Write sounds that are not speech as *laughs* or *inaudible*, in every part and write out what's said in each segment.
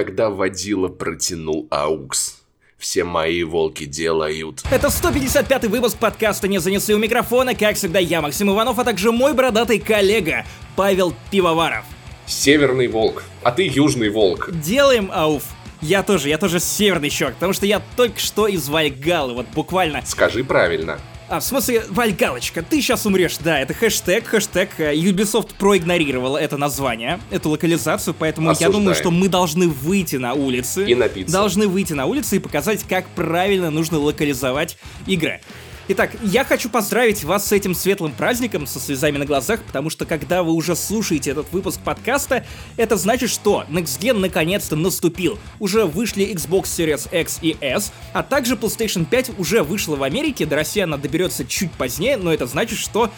когда водила протянул аукс. Все мои волки делают. Это 155-й выпуск подкаста «Не занесли у микрофона». Как всегда, я, Максим Иванов, а также мой бородатый коллега Павел Пивоваров. Северный волк, а ты южный волк. Делаем ауф. Я тоже, я тоже северный чувак, потому что я только что из Вальгалы, вот буквально. Скажи правильно. А, в смысле, Вальгалочка, ты сейчас умрешь, да, это хэштег, хэштег, э, Ubisoft проигнорировала это название, эту локализацию, поэтому Осуждаем. я думаю, что мы должны выйти на улицы. И напиться. Должны выйти на улицы и показать, как правильно нужно локализовать игры. Итак, я хочу поздравить вас с этим светлым праздником, со слезами на глазах, потому что когда вы уже слушаете этот выпуск подкаста, это значит, что Next Gen наконец-то наступил. Уже вышли Xbox Series X и S, а также PlayStation 5 уже вышла в Америке, до России она доберется чуть позднее, но это значит, что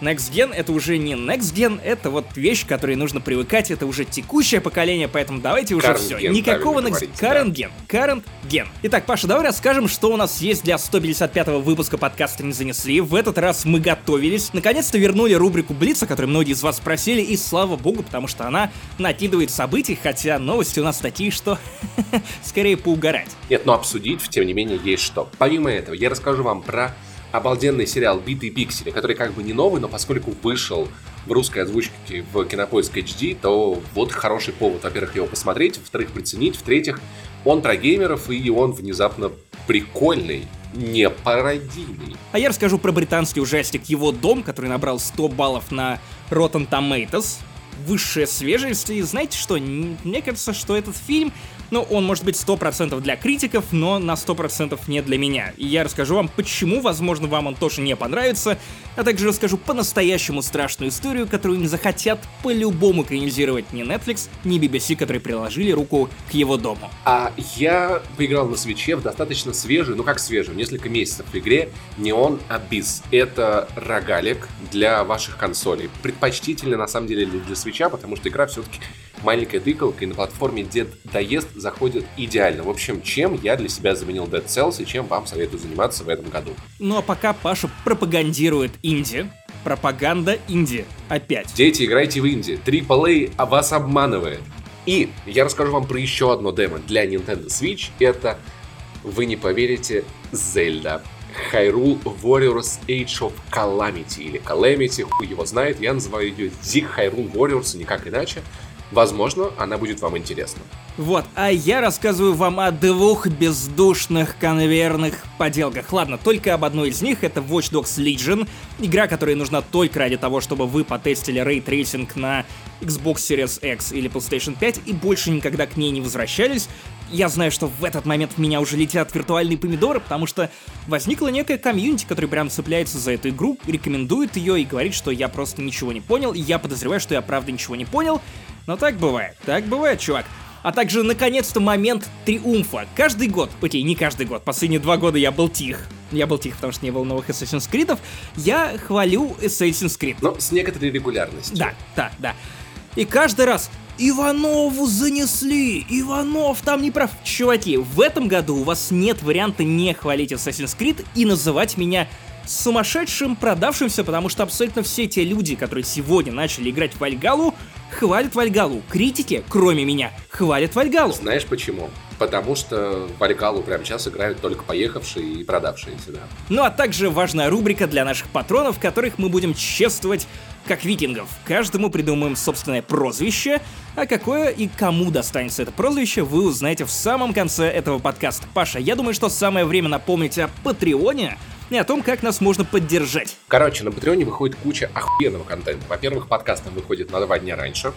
Next Gen это уже не Next Gen, это вот вещь, к которой нужно привыкать, это уже текущее поколение, поэтому давайте уже Current все. gen, Никакого Next говорите, Current Gen. Current Gen. Итак, Паша, давай расскажем, что у нас есть для 155-го выпуска подкаста «Не занесли». В этот раз мы готовились. Наконец-то вернули рубрику Блица, которую многие из вас спросили, и слава богу, потому что она накидывает событий, хотя новости у нас такие, что *laughs* скорее поугарать. Нет, но обсудить, тем не менее, есть что. Помимо этого, я расскажу вам про обалденный сериал «Битые пиксели», который как бы не новый, но поскольку вышел в русской озвучке в Кинопоиск HD, то вот хороший повод, во-первых, его посмотреть, во-вторых, приценить, в-третьих, он про геймеров, и он внезапно прикольный, не пародийный. А я расскажу про британский ужастик «Его дом», который набрал 100 баллов на Rotten Tomatoes. Высшая свежесть, и знаете что, мне кажется, что этот фильм, ну, он может быть 100% для критиков, но на 100% не для меня. И я расскажу вам, почему, возможно, вам он тоже не понравится, а также расскажу по-настоящему страшную историю, которую не захотят по-любому экранизировать ни Netflix, ни BBC, которые приложили руку к его дому. А я поиграл на свече в достаточно свежую, ну как свежую, несколько месяцев в игре Neon Abyss. Это рогалик для ваших консолей. Предпочтительно, на самом деле, для свеча, потому что игра все-таки маленькая тыкалка, и на платформе Dead доезд заходит идеально. В общем, чем я для себя заменил Dead Cells и чем вам советую заниматься в этом году. Ну а пока Паша пропагандирует инди, пропаганда инди опять. Дети, играйте в инди. AAA а вас обманывает. И я расскажу вам про еще одно демо для Nintendo Switch. Это, вы не поверите, Zelda. Hyrule Warriors Age of Calamity или Calamity, хуй его знает. Я называю ее Sieg Hyrule Warriors, никак иначе. Возможно, она будет вам интересна. Вот, а я рассказываю вам о двух бездушных конвейерных поделках. Ладно, только об одной из них, это Watch Dogs Legion, игра, которая нужна только ради того, чтобы вы потестили ray tracing на Xbox Series X или PlayStation 5 и больше никогда к ней не возвращались. Я знаю, что в этот момент в меня уже летят виртуальные помидоры, потому что возникла некая комьюнити, которая прям цепляется за эту игру, рекомендует ее и говорит, что я просто ничего не понял, и я подозреваю, что я правда ничего не понял, но так бывает, так бывает, чувак. А также, наконец-то, момент триумфа. Каждый год, окей, не каждый год, последние два года я был тих. Я был тих, потому что не было новых Assassin's Creed. Я хвалю Assassin's Creed. Но с некоторой регулярностью. Да, да, да. И каждый раз Иванову занесли! Иванов там не прав. Чуваки, в этом году у вас нет варианта не хвалить Assassin's Creed и называть меня сумасшедшим, продавшимся, потому что абсолютно все те люди, которые сегодня начали играть в Вальгалу, хвалят Вальгалу. Критики, кроме меня, хвалят Вальгалу. Знаешь почему? Потому что Вальгалу прямо сейчас играют только поехавшие и продавшиеся, да. Ну а также важная рубрика для наших патронов, которых мы будем чествовать как викингов. Каждому придумаем собственное прозвище, а какое и кому достанется это прозвище, вы узнаете в самом конце этого подкаста. Паша, я думаю, что самое время напомнить о Патреоне и о том, как нас можно поддержать. Короче, на Патреоне выходит куча охуенного контента. Во-первых, подкаст там выходит на два дня раньше.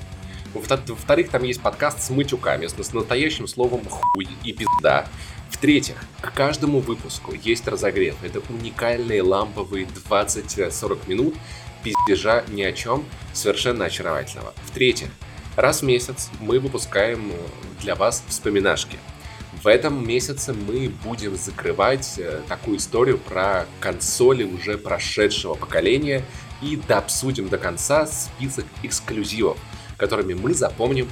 Во- Во-вторых, там есть подкаст с матюками, с с настоящим словом хуй и пизда. В-третьих, к каждому выпуску есть разогрев. Это уникальные ламповые 20-40 минут пиздежа ни о чем, совершенно очаровательного. В-третьих, раз в месяц мы выпускаем э, для вас вспоминашки. В этом месяце мы будем закрывать э, такую историю про консоли уже прошедшего поколения и дообсудим до конца список эксклюзивов, которыми мы запомним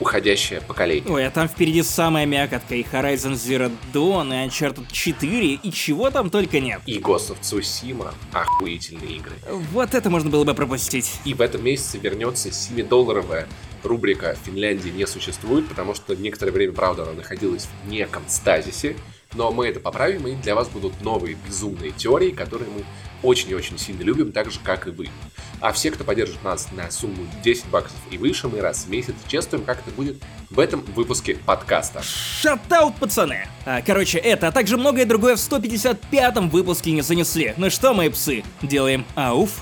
уходящее поколение. Ой, а там впереди самая мякотка и Horizon Zero Dawn, и Uncharted 4, и чего там только нет. И Ghost of Tsushima охуительные игры. Вот это можно было бы пропустить. И в этом месяце вернется 7-долларовая рубрика «Финляндии не существует», потому что некоторое время, правда, она находилась в неком стазисе, но мы это поправим, и для вас будут новые безумные теории, которые мы очень и очень сильно любим, так же, как и вы. А все, кто поддержит нас на сумму 10 баксов и выше, мы раз в месяц чествуем, как это будет в этом выпуске подкаста. Шатаут, пацаны! А, короче, это, а также многое другое в 155-м выпуске не занесли. Ну что, мои псы, делаем ауф?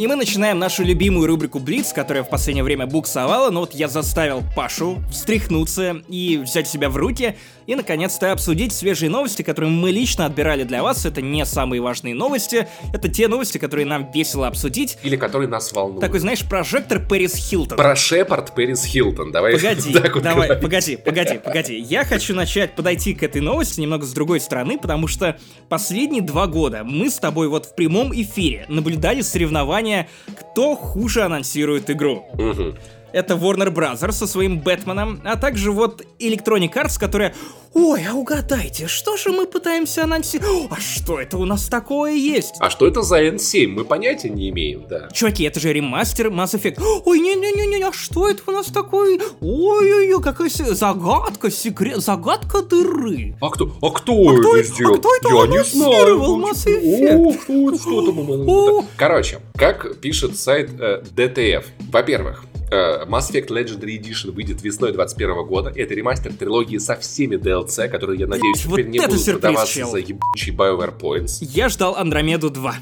И мы начинаем нашу любимую рубрику Блиц, которая в последнее время буксовала, но вот я заставил Пашу встряхнуться и взять себя в руки и, наконец-то, обсудить свежие новости, которые мы лично отбирали для вас. Это не самые важные новости, это те новости, которые нам весело обсудить. Или которые нас волнуют. Такой, знаешь, прожектор Пэрис Хилтон. Про Шепард Пэрис Хилтон. Давай Погоди, *laughs* вот давай, говорить. погоди, погоди, погоди. Я хочу начать подойти к этой новости немного с другой стороны, потому что последние два года мы с тобой вот в прямом эфире наблюдали соревнования соревнования, кто хуже анонсирует игру. Угу. Это Warner Bros. со своим Бэтменом, а также вот Electronic Arts, которая Ой, а угадайте, что же мы пытаемся анонсировать? А что это у нас такое есть? А что это за N7? Мы понятия не имеем, да. Чуваки, это же ремастер Mass Effect. Ой, не-не-не-не, а что это у нас такое? Ой-ой-ой, какая загадка, секрет, загадка дыры. А кто, а кто, а это кто сделал? А кто это Я не знаю. Mass Effect? О, кто что там? Короче, как пишет сайт э, DTF. Во-первых, Э, Mass Effect Legendary Edition выйдет весной 2021 года. Это ремастер трилогии со всеми DLC, которые, я надеюсь, вот теперь не будут сюрприз, продаваться чел. за ебучий BioWare Points. Я ждал Андромеду 2.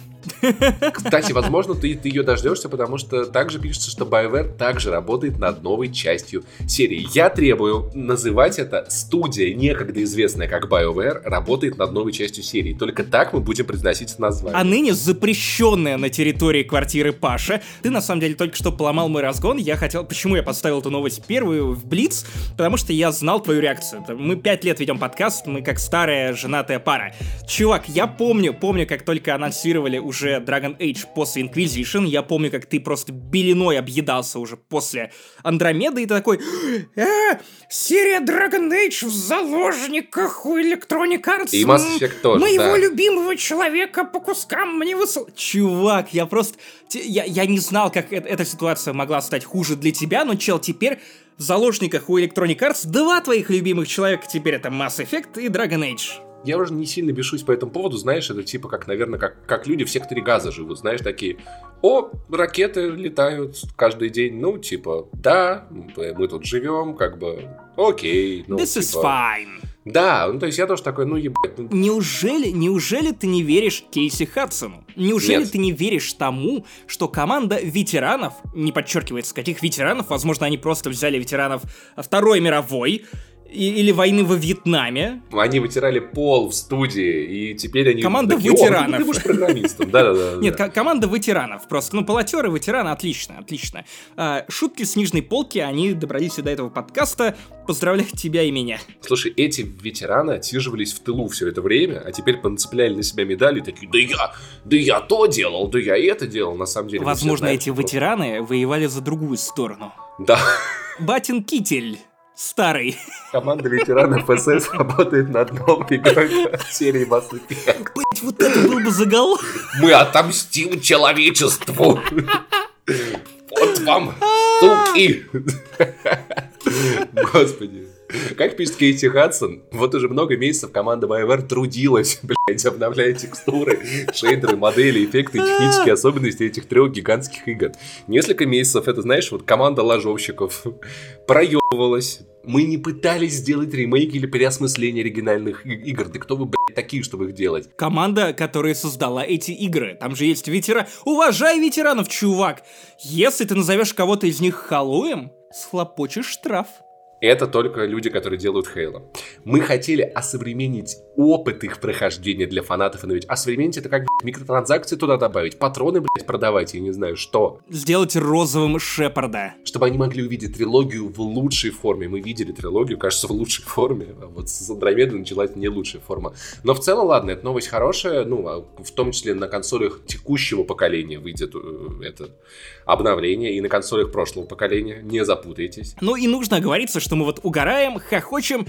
Кстати, возможно, ты, ты ее дождешься, потому что также пишется, что BioWare также работает над новой частью серии. Я требую называть это студия, некогда известная как BioWare, работает над новой частью серии. Только так мы будем произносить название. А ныне запрещенная на территории квартиры Паша. Ты, на самом деле, только что поломал мой разгон. Я хотел... Почему я поставил эту новость первую в Блиц? Потому что я знал твою реакцию. Мы пять лет ведем подкаст, мы как старая женатая пара. Чувак, я помню, помню, как только анонсировали уже уже Dragon Age после Inquisition. Я помню, как ты просто белиной объедался уже после Андромеды, и ты такой, э, серия Dragon Age в заложниках у Electronic Arts. И Mass Effect тоже, Моего да. любимого человека по кускам мне высыл... Чувак, я просто... Я, я не знал, как э эта ситуация могла стать хуже для тебя, но, чел, теперь в заложниках у Electronic Arts два твоих любимых человека теперь это Mass Effect и Dragon Age я уже не сильно бешусь по этому поводу, знаешь, это типа как, наверное, как, как люди в секторе газа живут, знаешь, такие, о, ракеты летают каждый день, ну, типа, да, мы тут живем, как бы, окей. Ну, This типа, is fine. Да, ну то есть я тоже такой, ну ебать. Ну... Неужели, неужели ты не веришь Кейси Хадсону? Неужели Нет. ты не веришь тому, что команда ветеранов, не подчеркивается, каких ветеранов, возможно, они просто взяли ветеранов Второй мировой, или войны во Вьетнаме. Они вытирали пол в студии, и теперь они... Команда такие, ветеранов. О, ты будешь программистом, да-да-да. Нет, команда ветеранов просто. Ну, полотеры, ветераны, отлично, отлично. А, шутки с нижней полки, они добрались до этого подкаста. Поздравляю тебя и меня. Слушай, эти ветераны отсиживались в тылу все это время, а теперь понацепляли на себя медали и такие, да я, да я то делал, да я это делал, на самом деле. Возможно, эти ветераны воевали за другую сторону. Да. Батин Китель старый. Команда ветеранов СС работает над новой игрой серии Mass Effect. Блять, вот это был бы загал. Мы отомстим человечеству. Вот вам, суки. *laughs* Господи. Как пишет Кейти Хадсон, вот уже много месяцев команда BioWare трудилась, *laughs* блядь, обновляя текстуры, шейдеры, модели, эффекты и технические особенности этих трех гигантских игр. Несколько месяцев, это, знаешь, вот команда ложовщиков проебывалась, мы не пытались сделать ремейк или переосмысление оригинальных игр. Да кто вы, блядь, такие, чтобы их делать? Команда, которая создала эти игры. Там же есть ветеран. Уважай ветеранов, чувак! Если ты назовешь кого-то из них халуем, схлопочешь штраф. Это только люди, которые делают Хейла. Мы хотели осовременить опыт их прохождения для фанатов, но ведь осовременить это как блядь, микротранзакции туда добавить, патроны, блядь, продавать, я не знаю что. Сделать розовым Шепарда. Чтобы они могли увидеть трилогию в лучшей форме. Мы видели трилогию, кажется, в лучшей форме. А вот с Андромедой началась не лучшая форма. Но в целом, ладно, это новость хорошая. Ну, а в том числе на консолях текущего поколения выйдет э, это обновление. И на консолях прошлого поколения. Не запутайтесь. Ну и нужно оговориться, что мы вот угораем, хохочем,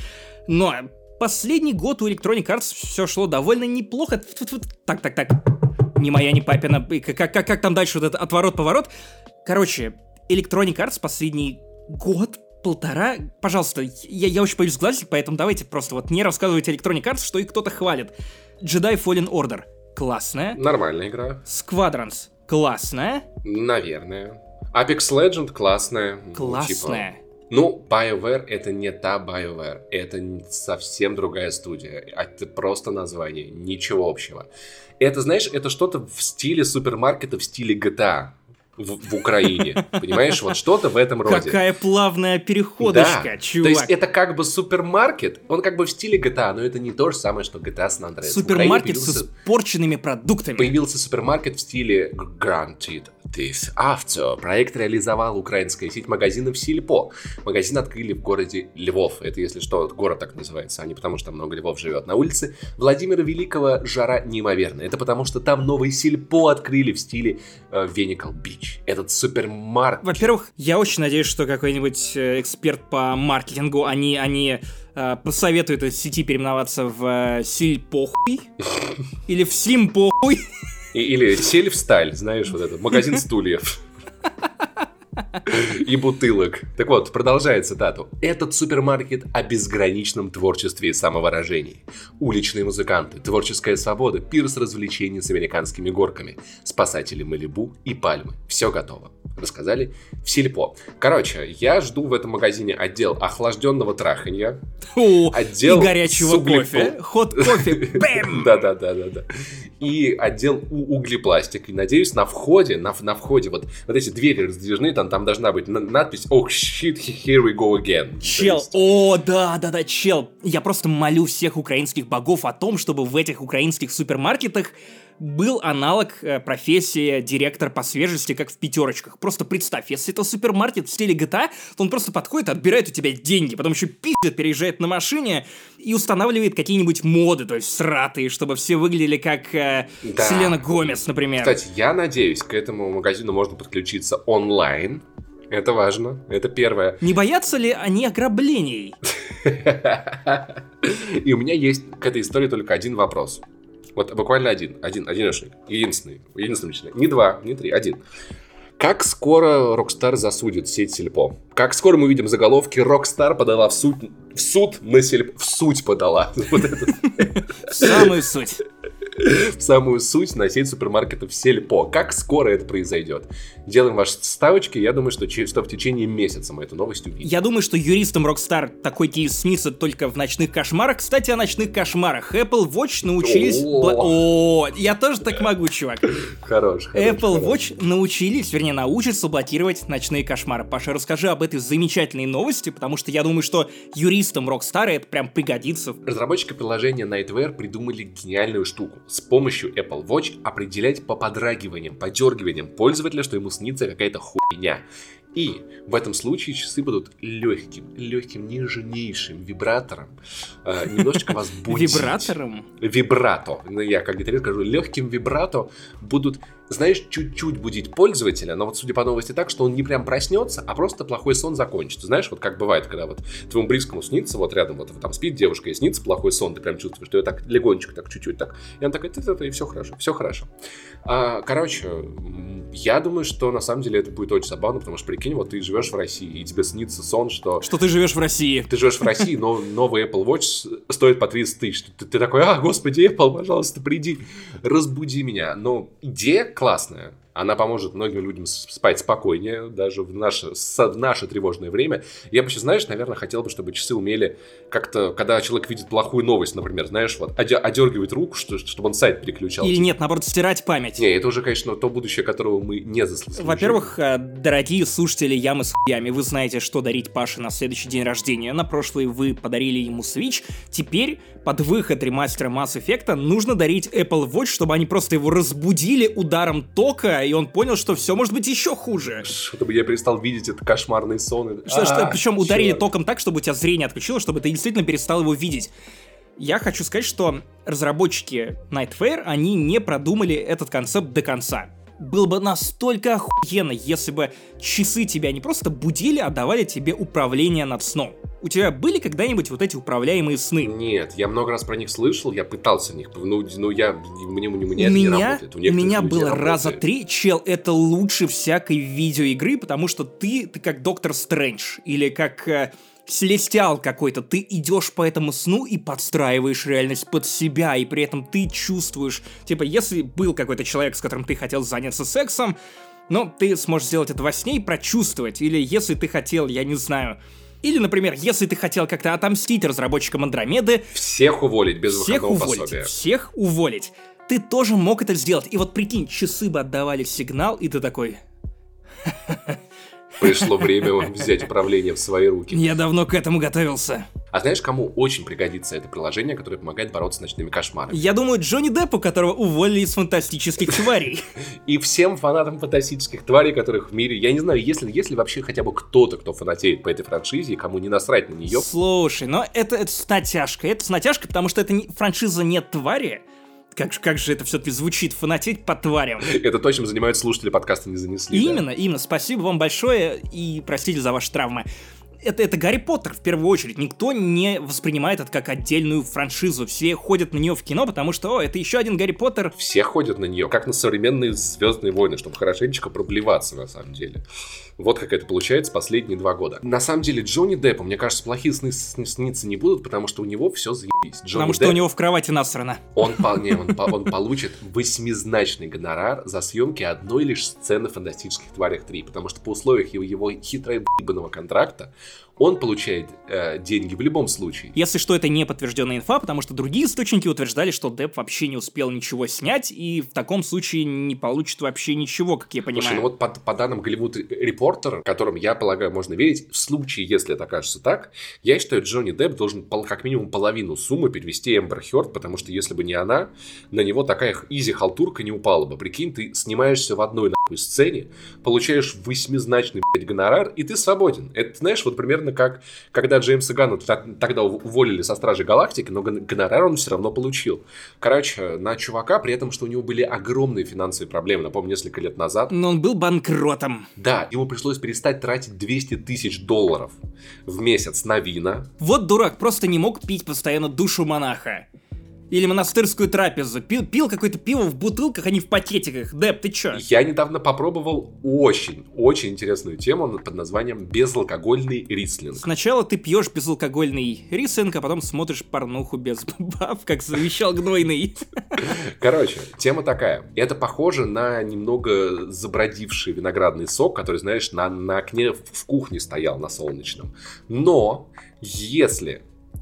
но последний год у Electronic Arts все шло довольно неплохо. Так, так, так. Не моя, не папина. Как, как, как там дальше вот этот отворот-поворот? Короче, Electronic Arts последний год полтора, пожалуйста, я, я очень боюсь сглазить, поэтому давайте просто вот не рассказывайте Electronic Arts, что их кто-то хвалит. Jedi Fallen Order. Классная. Нормальная игра. Squadrons. Классная. Наверное. Apex Legend классная. Классная. Ну, типа, ну, BioWare это не та BioWare, это совсем другая студия, это просто название, ничего общего. Это, знаешь, это что-то в стиле супермаркета, в стиле GTA в, в Украине. *laughs* Понимаешь, вот что-то в этом роде. Какая плавная переходочка, да. чувак. То есть это как бы супермаркет, он как бы в стиле GTA, но это не то же самое, что GTA San Andreas. Супермаркет появился, с испорченными продуктами. Появился супермаркет в стиле Granted After. Проект реализовал украинская сеть магазинов Сильпо. Магазин открыли в городе Львов. Это, если что, город так называется, а не потому, что там много львов живет. На улице Владимира Великого жара неимоверная. Это потому, что там новый Сильпо открыли в стиле э, Веникал Бич этот супермаркет. Во-первых, я очень надеюсь, что какой-нибудь э, эксперт по маркетингу, они, они э, посоветуют этой сети переименоваться в Сильпохуй *laughs* или в Симпохуй. Или Сельфсталь, знаешь, вот этот магазин стульев и бутылок. Так вот, продолжая цитату. Этот супермаркет о безграничном творчестве и самовыражении. Уличные музыканты, творческая свобода, пирс развлечений с американскими горками, спасатели Малибу и Пальмы. Все готово. Рассказали в Сельпо. Короче, я жду в этом магазине отдел охлажденного траханья. отдел и горячего кофе. Ход кофе. *laughs* Да-да-да-да-да. И отдел углепластик. И надеюсь, на входе, на, на входе, вот, вот эти двери раздвижные, там, там должна быть надпись «Oh shit, here we go again». Чел, есть... о, да-да-да, чел. Я просто молю всех украинских богов о том, чтобы в этих украинских супермаркетах был аналог э, профессии директор по свежести, как в пятерочках. Просто представь, если это супермаркет в стиле GTA, то он просто подходит, отбирает у тебя деньги, потом еще пиздит, переезжает на машине и устанавливает какие-нибудь моды, то есть сратые, чтобы все выглядели как э, да. Селена Гомес, например. Кстати, я надеюсь, к этому магазину можно подключиться онлайн. Это важно. Это первое. Не боятся ли они ограблений? *laughs* И у меня есть к этой истории только один вопрос. Вот буквально один, один, одиночный, единственный, единственный личный. Не два, не три, один. Как скоро Rockstar засудит сеть Сельпо? Как скоро мы увидим заголовки Rockstar подала в суд, в суд на Сельпо? В суть подала. *laughs* Самую суть. В самую суть на сеть супермаркетов Сельпо. Как скоро это произойдет? Делаем ваши ставочки. Я думаю, что, что в течение месяца мы эту новость увидим. Я думаю, что юристам Rockstar такой кейс снится только в ночных кошмарах. Кстати, о ночных кошмарах. Apple Watch научились... О, я тоже так могу, чувак. Хорош. Apple Watch научились, вернее, научатся блокировать ночные кошмары. Паша, расскажи об этой замечательной новости, потому что я думаю, что юристам Rockstar это прям пригодится. Разработчики приложения Nightwear придумали гениальную штуку с помощью Apple Watch определять по подрагиваниям, подергиваниям пользователя, что ему снится какая-то хуйня. И в этом случае часы будут легким, легким, нежнейшим вибратором. Э, немножечко вас *laughs* будить. Вибратором? Вибрато. Ну, я как гитарист скажу, легким вибрато будут знаешь, чуть-чуть будить пользователя, но вот судя по новости так, что он не прям проснется, а просто плохой сон закончится. Знаешь, вот как бывает, когда вот твоему близкому снится, вот рядом вот там спит девушка и снится плохой сон, ты прям чувствуешь, что ее так легонечко, так чуть-чуть так. И он такой, ты и все хорошо, все хорошо. А, короче, я думаю, что на самом деле это будет очень забавно, потому что прикинь, вот ты живешь в России, и тебе снится сон, что... Что ты живешь в России. Ты живешь в России, но новый Apple Watch стоит по 30 тысяч. Ты, ты такой, а, господи, Apple, пожалуйста, приди, разбуди меня. Но идея классная. Она поможет многим людям спать спокойнее, даже в наше, в наше тревожное время. Я бы, знаешь, наверное, хотел бы, чтобы часы умели как-то, когда человек видит плохую новость, например, знаешь, вот, одергивать руку, что, чтобы он сайт переключал. Или нет, наоборот, стирать память. Не, это уже, конечно, то будущее, которого мы не заслужили. Во-первых, э, дорогие слушатели Ямы с хуями, вы знаете, что дарить Паше на следующий день рождения. На прошлый вы подарили ему Switch. Теперь, под выход ремастера Mass Effect, нужно дарить Apple Watch, чтобы они просто его разбудили ударом тока, и он понял, что все может быть еще хуже. Чтобы я перестал видеть этот кошмарный сон. Что, что, а, причем ударили током так, чтобы у тебя зрение отключило, чтобы ты действительно перестал его видеть. Я хочу сказать, что разработчики Nightfare, они не продумали этот концепт до конца. Было бы настолько охуенно, если бы часы тебя не просто будили, а давали тебе управление над сном. У тебя были когда-нибудь вот эти управляемые сны? Нет, я много раз про них слышал, я пытался в них, ну, ну я, мне, мне, мне у это меня, не работает. У, у меня было раза три, чел, это лучше всякой видеоигры, потому что ты, ты как Доктор Стрэндж, или как э, Селестиал какой-то, ты идешь по этому сну и подстраиваешь реальность под себя, и при этом ты чувствуешь, типа, если был какой-то человек, с которым ты хотел заняться сексом, ну, ты сможешь сделать это во сне и прочувствовать, или если ты хотел, я не знаю, или, например, если ты хотел как-то отомстить разработчикам Андромеды... Всех уволить без всех выходного уволить, пособия. Всех уволить. Ты тоже мог это сделать. И вот прикинь, часы бы отдавали сигнал, и ты такой... Пришло время *laughs* взять управление в свои руки. Я давно к этому готовился. А знаешь, кому очень пригодится это приложение, которое помогает бороться с ночными кошмарами? Я думаю, Джонни Деппу, которого уволили из фантастических тварей. *laughs* И всем фанатам фантастических тварей, которых в мире... Я не знаю, если, если вообще хотя бы кто-то, кто фанатеет по этой франшизе, кому не насрать на нее. Слушай, но это, это с натяжкой. Это с натяжкой, потому что это не, франшиза «Нет твари», как, же- как же это все-таки звучит, фанатеть по тварям. *laughs* Это то, чем занимаются слушатели подкаста «Не занесли». да. Именно, именно. Спасибо вам большое и простите за ваши травмы. Это, это Гарри Поттер в первую очередь. Никто не воспринимает это как отдельную франшизу. Все ходят на нее в кино, потому что, о, это еще один Гарри Поттер. Все ходят на нее, как на современные Звездные войны, чтобы хорошенечко проблеваться, на самом деле. Вот как это получается последние два года. На самом деле, Джонни Деппу, мне кажется, плохие сны сни- сниться не будут, потому что у него все заебись. Джонни потому что Депп, у него в кровати насрано. Он, вполне, он, *laughs* он получит восьмизначный гонорар за съемки одной лишь сцены в «Фантастических тварях 3», потому что по условиях его, его хитро ебаного контракта он получает э, деньги в любом случае. Если что, это не подтвержденная инфа, потому что другие источники утверждали, что Депп вообще не успел ничего снять, и в таком случае не получит вообще ничего, как я понимаю. Слушай, ну вот по, по данным Голливуд Репортер, которым я полагаю можно верить, в случае, если это окажется так, я считаю, Джонни Депп должен пол- как минимум половину суммы перевести Эмбер Хёрд, потому что если бы не она, на него такая изи халтурка не упала бы. Прикинь, ты снимаешься в одной нахуй сцене, получаешь восьмизначный блядь, гонорар, и ты свободен. Это, знаешь, вот примерно как, когда Джеймса Ганна тогда ув- уволили со Стражи Галактики, но гон- гонорар он все равно получил. Короче, на чувака, при этом, что у него были огромные финансовые проблемы, напомню, несколько лет назад, Но он был банкротом. да, ему пришлось перестать тратить 200 тысяч долларов в месяц на вина. Вот дурак, просто не мог пить постоянно душу монаха. Или монастырскую трапезу. Пил, пил какое-то пиво в бутылках, а не в пакетиках. Деп, ты чё? Я недавно попробовал очень, очень интересную тему под названием безалкогольный рислинг. Сначала ты пьешь безалкогольный рислинг, а потом смотришь порнуху без баб, как завещал гнойный. Короче, тема такая. Это похоже на немного забродивший виноградный сок, который, знаешь, на, на окне в в кухне стоял на солнечном. Но если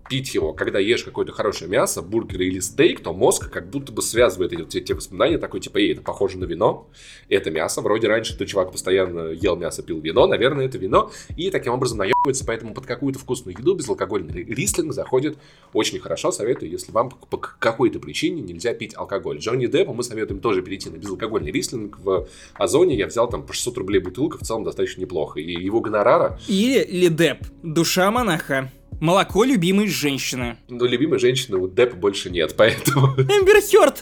пить его, когда ешь какое-то хорошее мясо, бургер или стейк, то мозг как будто бы связывает эти, те, те воспоминания такой, типа, эй, это похоже на вино, это мясо, вроде раньше ты, чувак, постоянно ел мясо, пил вино, наверное, это вино, и таким образом наебывается, поэтому под какую-то вкусную еду безалкогольный рислинг заходит очень хорошо, советую, если вам по какой-то причине нельзя пить алкоголь. Джонни Деппу мы советуем тоже перейти на безалкогольный рислинг в Озоне, я взял там по 600 рублей бутылка, в целом достаточно неплохо, и его гонорара, Или Лидеп, душа монаха. Молоко любимой женщины. ну, любимой женщины у Деппа больше нет, поэтому... Эмбер Хёрд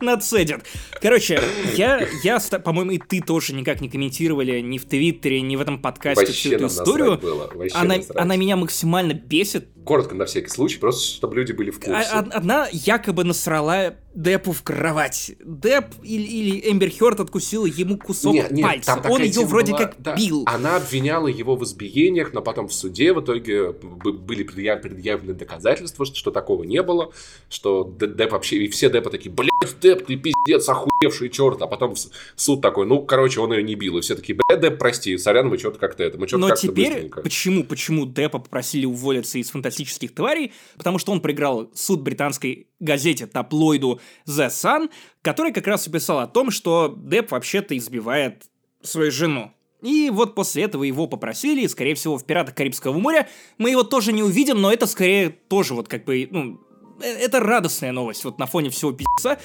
нацедит. Короче, я, я, по-моему, и ты тоже никак не комментировали ни в Твиттере, ни в этом подкасте всю Вообще эту нам историю. было, вообще Она, она меня максимально бесит. Коротко на всякий случай, просто чтобы люди были в курсе. А- од- Одна якобы насрала Деппу в кровать. Деп или, или Эмбер Хёрд откусила ему кусок Нет, нет, пальца. Он ее вроде была, как да. бил. Она обвиняла его в избиениях, но потом в суде в итоге были предъяв- предъявлены доказательства, что, что такого не было, что Д- Депп вообще, и все Деппа такие, блядь, Депп, ты пиздец, охуевший черт, а потом суд такой, ну, короче, он ее не бил, и все такие, блядь, Депп, прости, сорян, мы что-то как-то это, мы что-то Но как-то теперь, быстренько». почему, почему Деппа попросили уволиться из фантастических тварей? Потому что он проиграл суд британской газете таблоиду The Sun, который как раз и писал о том, что Депп вообще-то избивает свою жену. И вот после этого его попросили, и, скорее всего, в «Пиратах Карибского моря» мы его тоже не увидим, но это скорее тоже вот как бы, ну, это радостная новость вот на фоне всего пи***ца.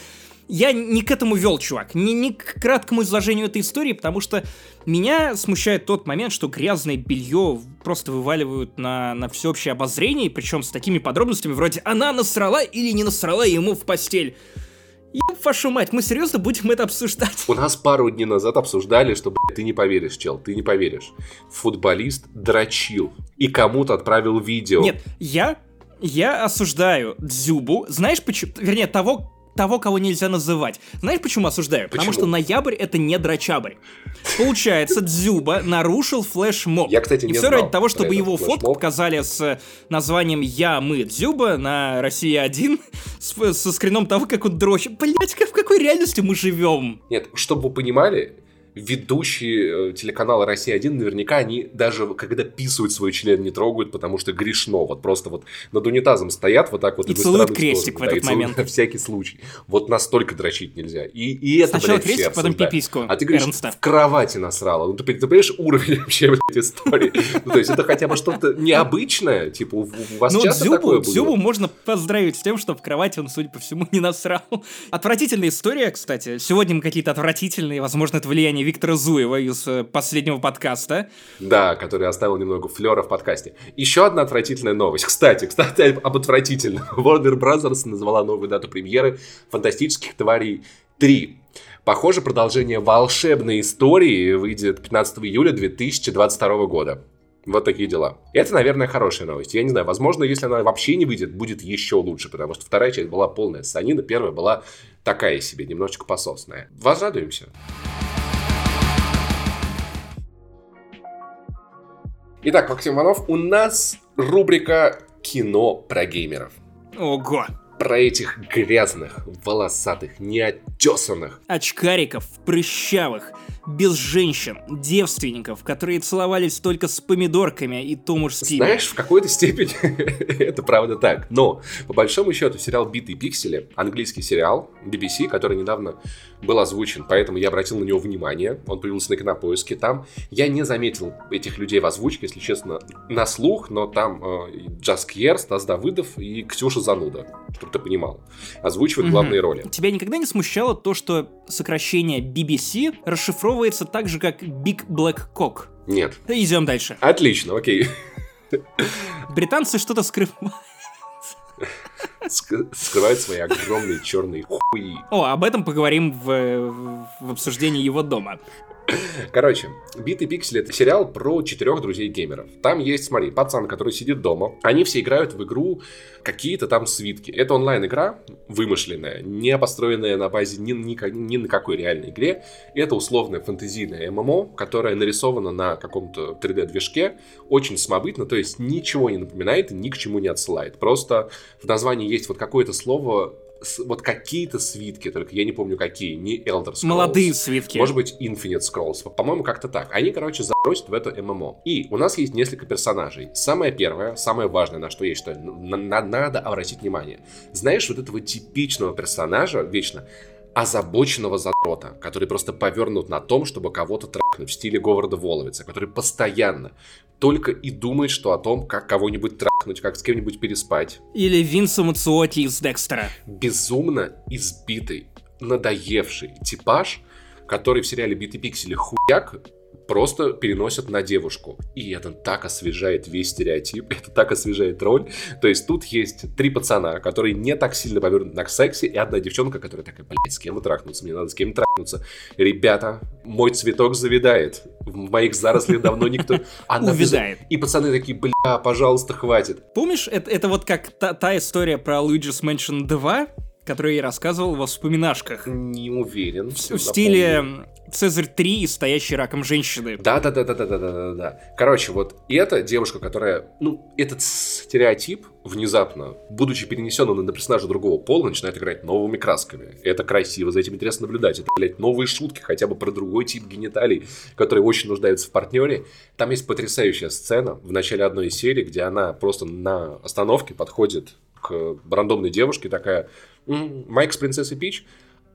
Я не к этому вел, чувак, не, не к краткому изложению этой истории, потому что меня смущает тот момент, что грязное белье просто вываливают на, на всеобщее обозрение, причем с такими подробностями вроде «она насрала или не насрала ему в постель». Еб вашу мать, мы серьезно будем это обсуждать? У нас пару дней назад обсуждали, что, блядь, ты не поверишь, чел, ты не поверишь. Футболист дрочил и кому-то отправил видео. Нет, я, я осуждаю Дзюбу. Знаешь почему? Вернее, того, того, кого нельзя называть. Знаешь, почему осуждаю? Потому Почему? что ноябрь это не дрочабрь. Получается, Дзюба нарушил флешмоб. Я, кстати, И не все знал ради того, чтобы его фотку показали с названием «Я, мы, Дзюба» на Россия 1 *laughs* с- со скрином того, как он дрочит. Блять, в какой реальности мы живем? Нет, чтобы вы понимали, ведущие э, телеканала «Россия-1» наверняка они даже когда писают свой член не трогают, потому что грешно. Вот просто вот над унитазом стоят вот так вот. И целуют крестик в да, этот момент. На *laughs* всякий случай. Вот настолько дрочить нельзя. И, и это, Сначала блядь, крестик, потом обсуждают. пипиську А ты говоришь, Эрнста. в кровати насрала. Ну, ты, ты понимаешь уровень *laughs* вообще блядь, истории? Ну, то есть, это хотя бы что-то необычное? Типа, у, вас Ну, часто такое Дзюбу, было? Дзюбу можно поздравить с тем, что в кровати он, судя по всему, *laughs* не насрал. Отвратительная история, кстати. Сегодня мы какие-то отвратительные, возможно, это влияние Виктора Зуева из э, последнего подкаста. Да, который оставил немного флера в подкасте. Еще одна отвратительная новость. Кстати, кстати, об отвратительном. *laughs* Warner Bros. назвала новую дату премьеры «Фантастических тварей 3». Похоже, продолжение волшебной истории выйдет 15 июля 2022 года. Вот такие дела. Это, наверное, хорошая новость. Я не знаю, возможно, если она вообще не выйдет, будет еще лучше, потому что вторая часть была полная санина, первая была такая себе, немножечко пососная. Возрадуемся. Итак, Максим Иванов, у нас рубрика «Кино про геймеров». Ого. Про этих грязных, волосатых, неотесанных. Очкариков, прыщавых, без женщин, девственников, которые целовались только с помидорками и то мужскими. Знаешь, в какой-то степени *laughs* это правда так. Но, по большому счету, сериал «Битые пиксели», английский сериал BBC, который недавно был озвучен, поэтому я обратил на него внимание. Он появился на кинопоиске. Там я не заметил этих людей в озвучке, если честно, на слух, но там э, Джаз Кьер, Стас Давыдов и Ксюша Зануда, чтобы ты понимал, озвучивают Мгм. главные роли. Тебя никогда не смущало то, что сокращение BBC расшифровывается так же, как Big Black Cock? Нет. Идем дальше. Отлично, окей. Британцы что-то скрывают. Ск- Скрывают свои огромные черные хуи. О, об этом поговорим в- в обсуждении его дома. Короче, «Битый пиксель» — это сериал про четырех друзей-геймеров. Там есть, смотри, пацан, который сидит дома. Они все играют в игру какие-то там свитки. Это онлайн-игра, вымышленная, не построенная на базе ни, ни, ни на какой реальной игре. Это условная фэнтезийная ММО, которая нарисована на каком-то 3D-движке. Очень самобытно, то есть ничего не напоминает ни к чему не отсылает. Просто в названии есть вот какое-то слово вот какие-то свитки, только я не помню какие, не Elder Scrolls. Молодые свитки. Может быть, Infinite Scrolls. По-моему, как-то так. Они, короче, забросят в это ММО. И у нас есть несколько персонажей. Самое первое, самое важное, на что я считаю, на- на- надо обратить внимание. Знаешь, вот этого типичного персонажа, вечно озабоченного задрота, который просто повернут на том, чтобы кого-то трахнуть в стиле Говарда Воловица, который постоянно только и думает, что о том, как кого-нибудь трахнуть, как с кем-нибудь переспать. Или Винсу Мацуоти из Декстера. безумно избитый, надоевший типаж, который в сериале «Битый пиксели» хуяк просто переносят на девушку. И это так освежает весь стереотип, *laughs* это так освежает роль. То есть тут есть три пацана, которые не так сильно повернуты на сексе, и одна девчонка, которая такая, блядь, с кем вы трахнуться? Мне надо с кем трахнуться. Ребята, мой цветок завидает. В моих зарослях давно никто... *laughs* Она Увядает. И пацаны такие, бля, пожалуйста, хватит. Помнишь, это, это вот как та, та история про Luigi's Mansion 2, которую я рассказывал во вспоминашках. Не уверен. В, в стиле Цезарь 3 и стоящий раком женщины. Да, да, да, да, да, да, да, да, да. Короче, вот и эта девушка, которая, ну, этот стереотип внезапно, будучи перенесенным на персонажа другого пола, начинает играть новыми красками. Это красиво, за этим интересно наблюдать. Это, блядь, новые шутки, хотя бы про другой тип гениталий, которые очень нуждаются в партнере. Там есть потрясающая сцена в начале одной из серий, где она просто на остановке подходит к рандомной девушке, такая, «М, Майк с принцессой Пич,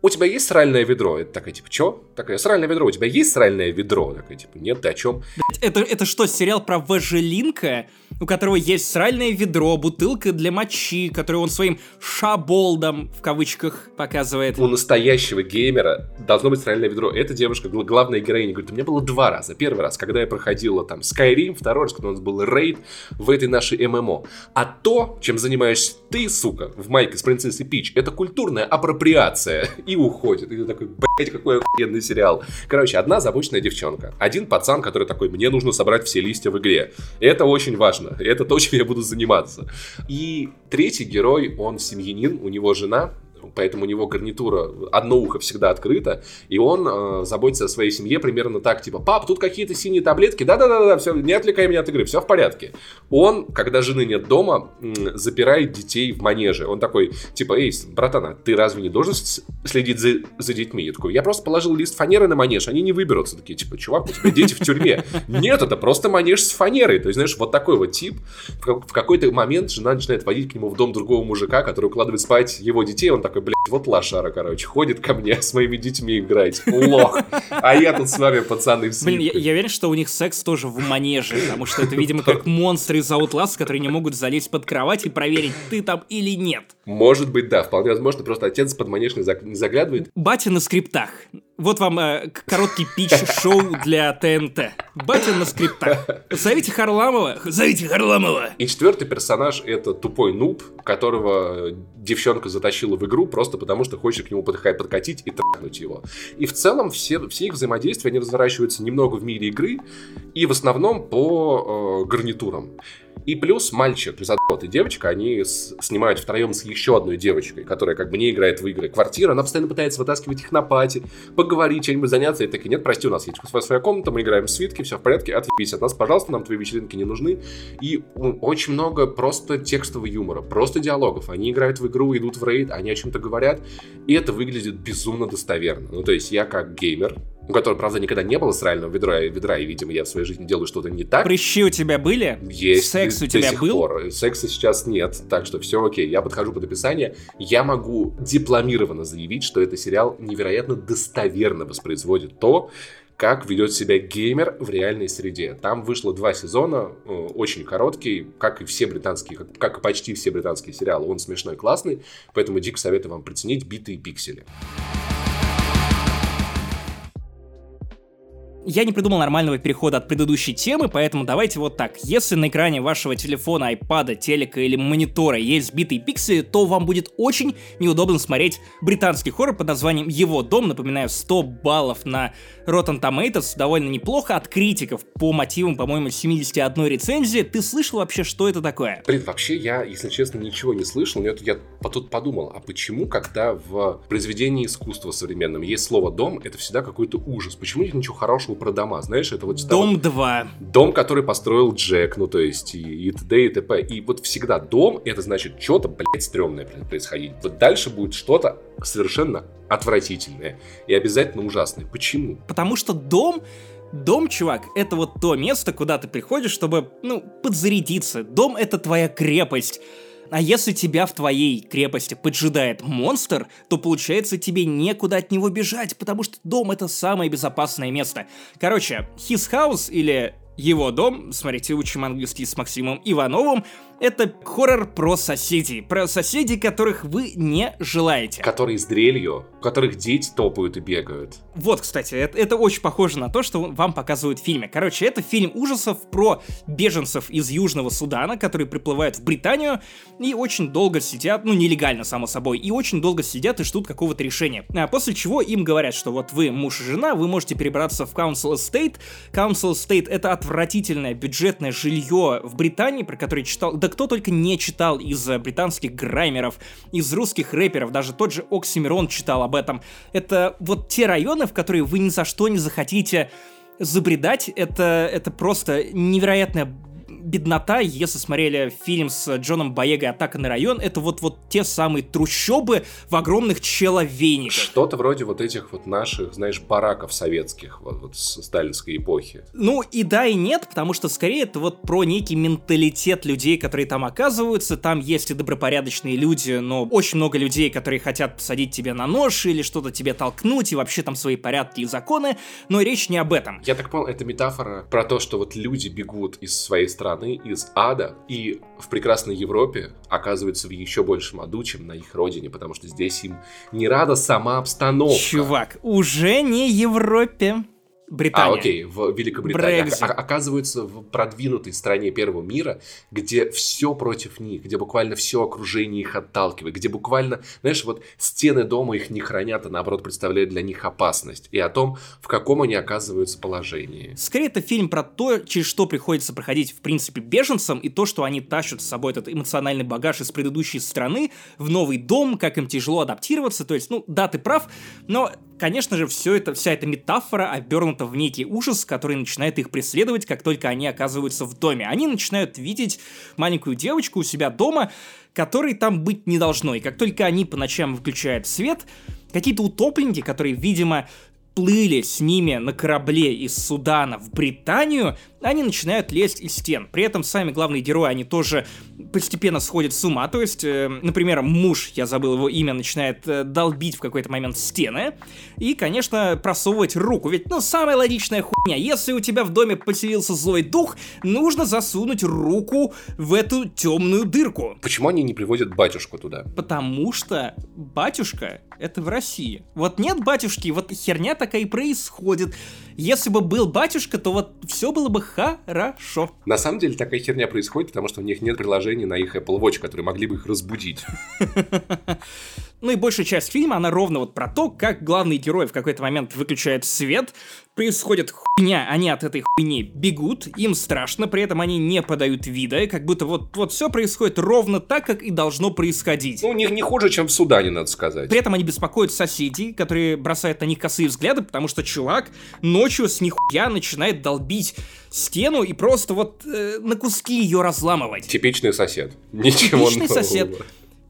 у тебя есть сральное ведро? Это такая, типа, чё? Такая, сральное ведро, у тебя есть сральное ведро? Такая, типа, нет, ты о чем? Это, это что, сериал про Важелинка, у которого есть сральное ведро, бутылка для мочи, которую он своим шаболдом, в кавычках, показывает? У настоящего геймера должно быть сральное ведро. Эта девушка, главная героиня, говорит, у меня было два раза. Первый раз, когда я проходила там Skyrim, второй раз, когда у нас был рейд в этой нашей ММО. А то, чем занимаешься ты, сука, в майке с принцессой Пич, это культурная апроприация. И уходит. И ты такой, блять, какой охуенный сериал. Короче, одна забочная девчонка. Один пацан, который такой, мне нужно собрать все листья в игре. Это очень важно. Это то, чем я буду заниматься. И третий герой, он семьянин, у него жена, поэтому у него гарнитура, одно ухо всегда открыто, и он э, заботится о своей семье примерно так, типа, пап, тут какие-то синие таблетки, да-да-да, все, не отвлекай меня от игры, все в порядке. Он, когда жены нет дома, запирает детей в манеже. Он такой, типа, эй, братана, ты разве не должен следить за, за детьми? Я такой, я просто положил лист фанеры на манеж, они не выберутся. Такие, типа, чувак, у тебя дети в тюрьме. Нет, это просто манеж с фанерой. То есть, знаешь, вот такой вот тип. В какой-то момент жена начинает водить к нему в дом другого мужика, который укладывает спать его детей, он такой, блядь, вот лошара, короче, ходит ко мне с моими детьми играть. Лох. А я тут с вами, пацаны, в Блин, я, я уверен, что у них секс тоже в манеже, потому что это, видимо, как монстры из Outlast, которые не могут залезть под кровать и проверить, ты там или нет. Может быть, да, вполне возможно, просто отец под манеж не заглядывает. Батя на скриптах. Вот вам э, короткий пич-шоу для ТНТ. Батя на скриптах. Зовите Харламова. Зовите Харламова. И четвертый персонаж это тупой нуб, которого девчонка затащила в игру просто потому, что хочет к нему подкатить и трахнуть его. И в целом все, все их взаимодействия, они разворачиваются немного в мире игры и в основном по э, гарнитурам. И плюс мальчик, задот и девочка, они с, снимают втроем с еще одной девочкой, которая как бы не играет в игры. Квартира, она постоянно пытается вытаскивать их на пати, поговорить, чем-нибудь заняться. И такие, нет, прости, у нас есть своя, своя комната, мы играем в свитки, все в порядке, отъебись от нас, пожалуйста, нам твои вечеринки не нужны. И очень много просто текстового юмора, просто диалогов. Они играют в игру, идут в рейд, они о чем-то говорят, и это выглядит безумно достоверно. Ну, то есть я как геймер, у которого, правда, никогда не было срального ведра, ведра, и, видимо, я в своей жизни делаю что-то не так. Прыщи у тебя были? Есть. Секс у тебя был? Пор. Секса сейчас нет, так что все окей. Я подхожу под описание. Я могу дипломированно заявить, что этот сериал невероятно достоверно воспроизводит то, как ведет себя геймер в реальной среде. Там вышло два сезона, э, очень короткий, как и все британские, как, как и почти все британские сериалы. Он смешной, классный, поэтому дико советую вам приценить битые пиксели. Я не придумал нормального перехода от предыдущей темы, поэтому давайте вот так. Если на экране вашего телефона, айпада, телека или монитора есть сбитые пиксели, то вам будет очень неудобно смотреть британский хоррор под названием «Его дом». Напоминаю, 100 баллов на Rotten Tomatoes, довольно неплохо, от критиков по мотивам, по-моему, 71 рецензии. Ты слышал вообще, что это такое? Блин, вообще я, если честно, ничего не слышал, но я тут подумал, а почему, когда в произведении искусства современном есть слово «дом», это всегда какой-то ужас? Почему нет ничего хорошего слышал про дома, знаешь, это вот... Дом 2. Дом, который построил Джек, ну, то есть, и, и т.д. и т.п. И вот всегда дом, это значит, что-то, блядь, стрёмное происходить. Вот дальше будет что-то совершенно отвратительное и обязательно ужасное. Почему? Потому что дом Дом, чувак, это вот то место, куда ты приходишь, чтобы, ну, подзарядиться. Дом — это твоя крепость. А если тебя в твоей крепости поджидает монстр, то получается тебе некуда от него бежать, потому что дом это самое безопасное место. Короче, His House или его дом, смотрите, учим английский с Максимом Ивановым, это хоррор про соседей. Про соседей, которых вы не желаете. Которые с дрелью, у которых дети топают и бегают. Вот, кстати, это, это очень похоже на то, что вам показывают в фильме. Короче, это фильм ужасов про беженцев из Южного Судана, которые приплывают в Британию и очень долго сидят, ну, нелегально, само собой, и очень долго сидят и ждут какого-то решения. А после чего им говорят, что вот вы муж и жена, вы можете перебраться в Council Estate. Council Estate — это отвратительное бюджетное жилье в Британии, про которое читал... Да кто только не читал из э, британских граймеров, из русских рэперов, даже тот же Оксимирон читал об этом. Это вот те районы, в которые вы ни за что не захотите забредать. Это, это просто невероятная беднота, если смотрели фильм с Джоном Боега «Атака на район», это вот-вот те самые трущобы в огромных человейниках. Что-то вроде вот этих вот наших, знаешь, бараков советских, вот, вот с сталинской эпохи. Ну и да, и нет, потому что скорее это вот про некий менталитет людей, которые там оказываются. Там есть и добропорядочные люди, но очень много людей, которые хотят посадить тебе на нож или что-то тебе толкнуть, и вообще там свои порядки и законы, но речь не об этом. Я так понял, это метафора про то, что вот люди бегут из своей страны, из ада, и в прекрасной Европе оказываются в еще большем аду, чем на их родине, потому что здесь им не рада сама обстановка. Чувак, уже не Европе. Британия. А, окей, в Великобритании. Брекзит. Оказываются в продвинутой стране первого мира, где все против них, где буквально все окружение их отталкивает, где буквально, знаешь, вот стены дома их не хранят, а наоборот представляют для них опасность. И о том, в каком они оказываются положении. Скорее, это фильм про то, через что приходится проходить, в принципе, беженцам, и то, что они тащат с собой этот эмоциональный багаж из предыдущей страны в новый дом, как им тяжело адаптироваться. То есть, ну, да, ты прав, но конечно же, все это, вся эта метафора обернута в некий ужас, который начинает их преследовать, как только они оказываются в доме. Они начинают видеть маленькую девочку у себя дома, которой там быть не должно. И как только они по ночам выключают свет, какие-то утопленники, которые, видимо, плыли с ними на корабле из Судана в Британию, они начинают лезть из стен. При этом сами главные герои, они тоже постепенно сходят с ума. То есть, э, например, муж, я забыл его имя, начинает э, долбить в какой-то момент стены. И, конечно, просовывать руку. Ведь, ну, самая логичная хуйня. Если у тебя в доме поселился злой дух, нужно засунуть руку в эту темную дырку. Почему они не приводят батюшку туда? Потому что батюшка это в России. Вот нет батюшки, вот херня такая и происходит. Если бы был батюшка, то вот все было бы хорошо. На самом деле такая херня происходит, потому что у них нет приложений на их Apple Watch, которые могли бы их разбудить. *laughs* Ну и большая часть фильма, она ровно вот про то, как главный герой в какой-то момент выключает свет, происходит хуйня, они от этой хуйни бегут, им страшно, при этом они не подают вида, как будто вот, вот все происходит ровно так, как и должно происходить. Ну, не, не хуже, чем в Судане, надо сказать. При этом они беспокоят соседей, которые бросают на них косые взгляды, потому что чувак ночью с нихуя начинает долбить стену и просто вот э, на куски ее разламывать. Типичный сосед. Ничего Типичный нового. сосед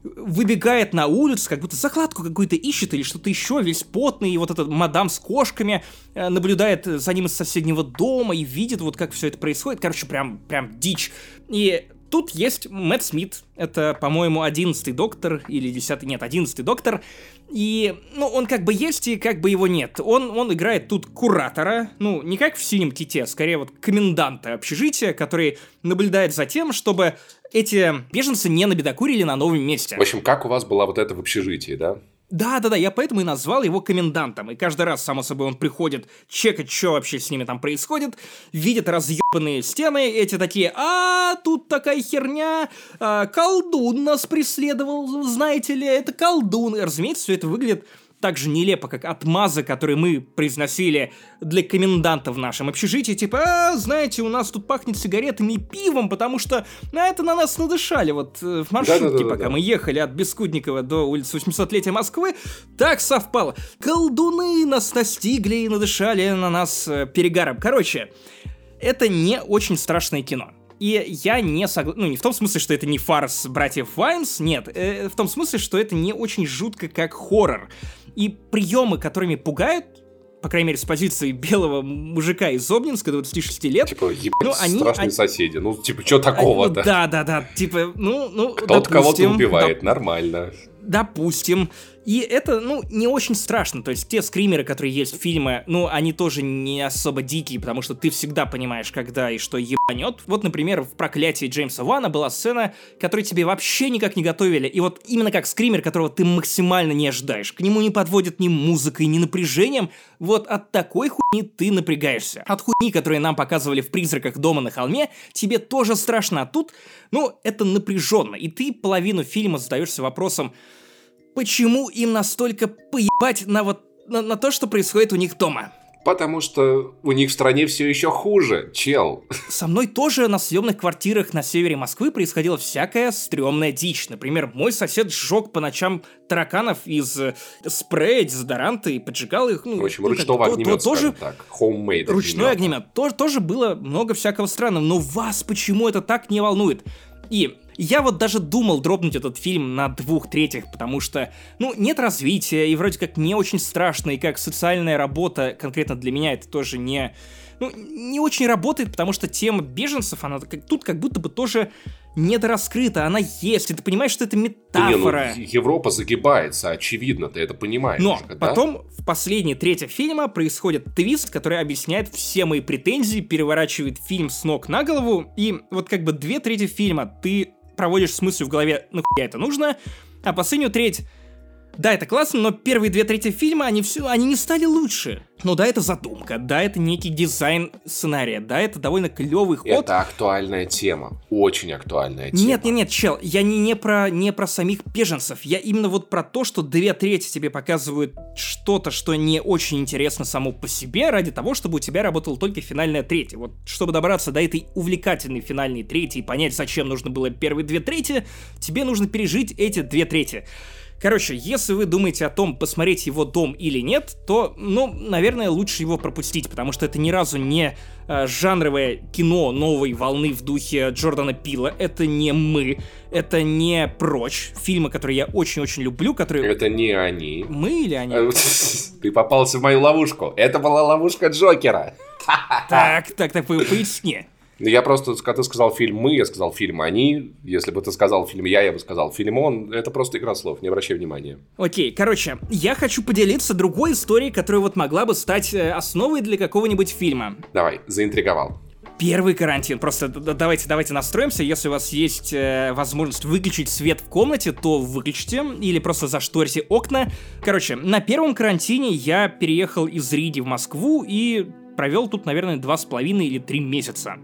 выбегает на улицу, как будто закладку какую-то ищет или что-то еще, весь потный, и вот этот мадам с кошками э, наблюдает за ним из соседнего дома и видит вот как все это происходит. Короче, прям, прям дичь. И тут есть Мэтт Смит, это, по-моему, одиннадцатый доктор или десятый, нет, одиннадцатый доктор, и, ну, он как бы есть и как бы его нет. Он, он играет тут куратора, ну, не как в «Синем ките», а скорее вот коменданта общежития, который наблюдает за тем, чтобы эти беженцы не набедокурили на новом месте. В общем, как у вас была вот это в общежитии, да? Да-да-да, я поэтому и назвал его комендантом. И каждый раз, само собой, он приходит чекать, что вообще с ними там происходит, видит разъебанные стены, эти такие, а тут такая херня, а, колдун нас преследовал, знаете ли, это колдун. И, разумеется, все это выглядит так же нелепо, как отмазы, которые мы произносили для коменданта в нашем общежитии, типа, а, знаете, у нас тут пахнет сигаретами и пивом, потому что на это на нас надышали вот э, в маршрутке, да, да, да, пока да. мы ехали от Бескудникова до улицы 800-летия Москвы, так совпало. Колдуны нас настигли и надышали на нас э, перегаром. Короче, это не очень страшное кино. И я не согласен, ну не в том смысле, что это не фарс братьев Вайнс, нет, э, в том смысле, что это не очень жутко как хоррор. И приемы, которыми пугают, по крайней мере, с позиции белого мужика из Обнинска, 26 лет. Типа, ебать, ну, они, страшные они... соседи. Ну, типа, что такого-то? Ну, да, да, да. Типа, ну, ну, Кто-то кого-то убивает, да, нормально. Допустим. И это, ну, не очень страшно. То есть те скримеры, которые есть в фильме, ну, они тоже не особо дикие, потому что ты всегда понимаешь, когда и что ебанет. Вот, например, в «Проклятии» Джеймса Вана была сцена, которую тебе вообще никак не готовили. И вот именно как скример, которого ты максимально не ожидаешь. К нему не подводят ни музыкой, ни напряжением. Вот от такой хуйни ты напрягаешься. От хуйни, которые нам показывали в «Призраках дома на холме», тебе тоже страшно. А тут, ну, это напряженно. И ты половину фильма задаешься вопросом, почему им настолько поебать на вот на, на то, что происходит у них дома. Потому что у них в стране все еще хуже, чел. *laughs* Со мной тоже на съемных квартирах на севере Москвы происходила всякая стрёмная дичь. Например, мой сосед сжег по ночам тараканов из э, спрея, дезодоранта и поджигал их. Ну, в общем, ну, ручного как, огнемета, то, тоже, так, homemade Ручной огнемет. Тоже, тоже было много всякого странного. Но вас почему это так не волнует? И я вот даже думал дропнуть этот фильм на двух третьих, потому что, ну, нет развития, и вроде как не очень страшно, и как социальная работа конкретно для меня это тоже не ну, не очень работает, потому что тема беженцев, она как, тут как будто бы тоже недораскрыта, она есть, и ты понимаешь, что это метафора. Не, ну, Европа загибается, очевидно, ты это понимаешь. Но да? потом в последней трети фильма происходит твист, который объясняет все мои претензии, переворачивает фильм с ног на голову, и вот как бы две трети фильма ты проводишь с мыслью в голове, ну это нужно, а последнюю треть да, это классно, но первые две трети фильма, они все, они не стали лучше. Ну да, это задумка, да, это некий дизайн сценария, да, это довольно клевый ход. Это актуальная тема, очень актуальная тема. Нет, нет, нет, чел, я не, не, про, не про самих беженцев, я именно вот про то, что две трети тебе показывают что-то, что не очень интересно само по себе, ради того, чтобы у тебя работала только финальная третья. Вот, чтобы добраться до этой увлекательной финальной трети и понять, зачем нужно было первые две трети, тебе нужно пережить эти две трети. Короче, если вы думаете о том, посмотреть его дом или нет, то, ну, наверное, лучше его пропустить, потому что это ни разу не э, жанровое кино новой волны в духе Джордана Пила. Это не мы, это не прочь. Фильмы, которые я очень-очень люблю, которые... Это не они. Мы или они? *laughs* Ты попался в мою ловушку. Это была ловушка Джокера. Так, так, так, поясни. Ну, я просто, когда ты сказал фильм «мы», я сказал фильм «они». Если бы ты сказал фильм «я», я бы сказал фильм «он». Это просто игра слов, не обращай внимания. Окей, короче, я хочу поделиться другой историей, которая вот могла бы стать э, основой для какого-нибудь фильма. Давай, заинтриговал. Первый карантин. Просто давайте, давайте настроимся. Если у вас есть э, возможность выключить свет в комнате, то выключите или просто зашторьте окна. Короче, на первом карантине я переехал из Риги в Москву и провел тут, наверное, два с половиной или три месяца.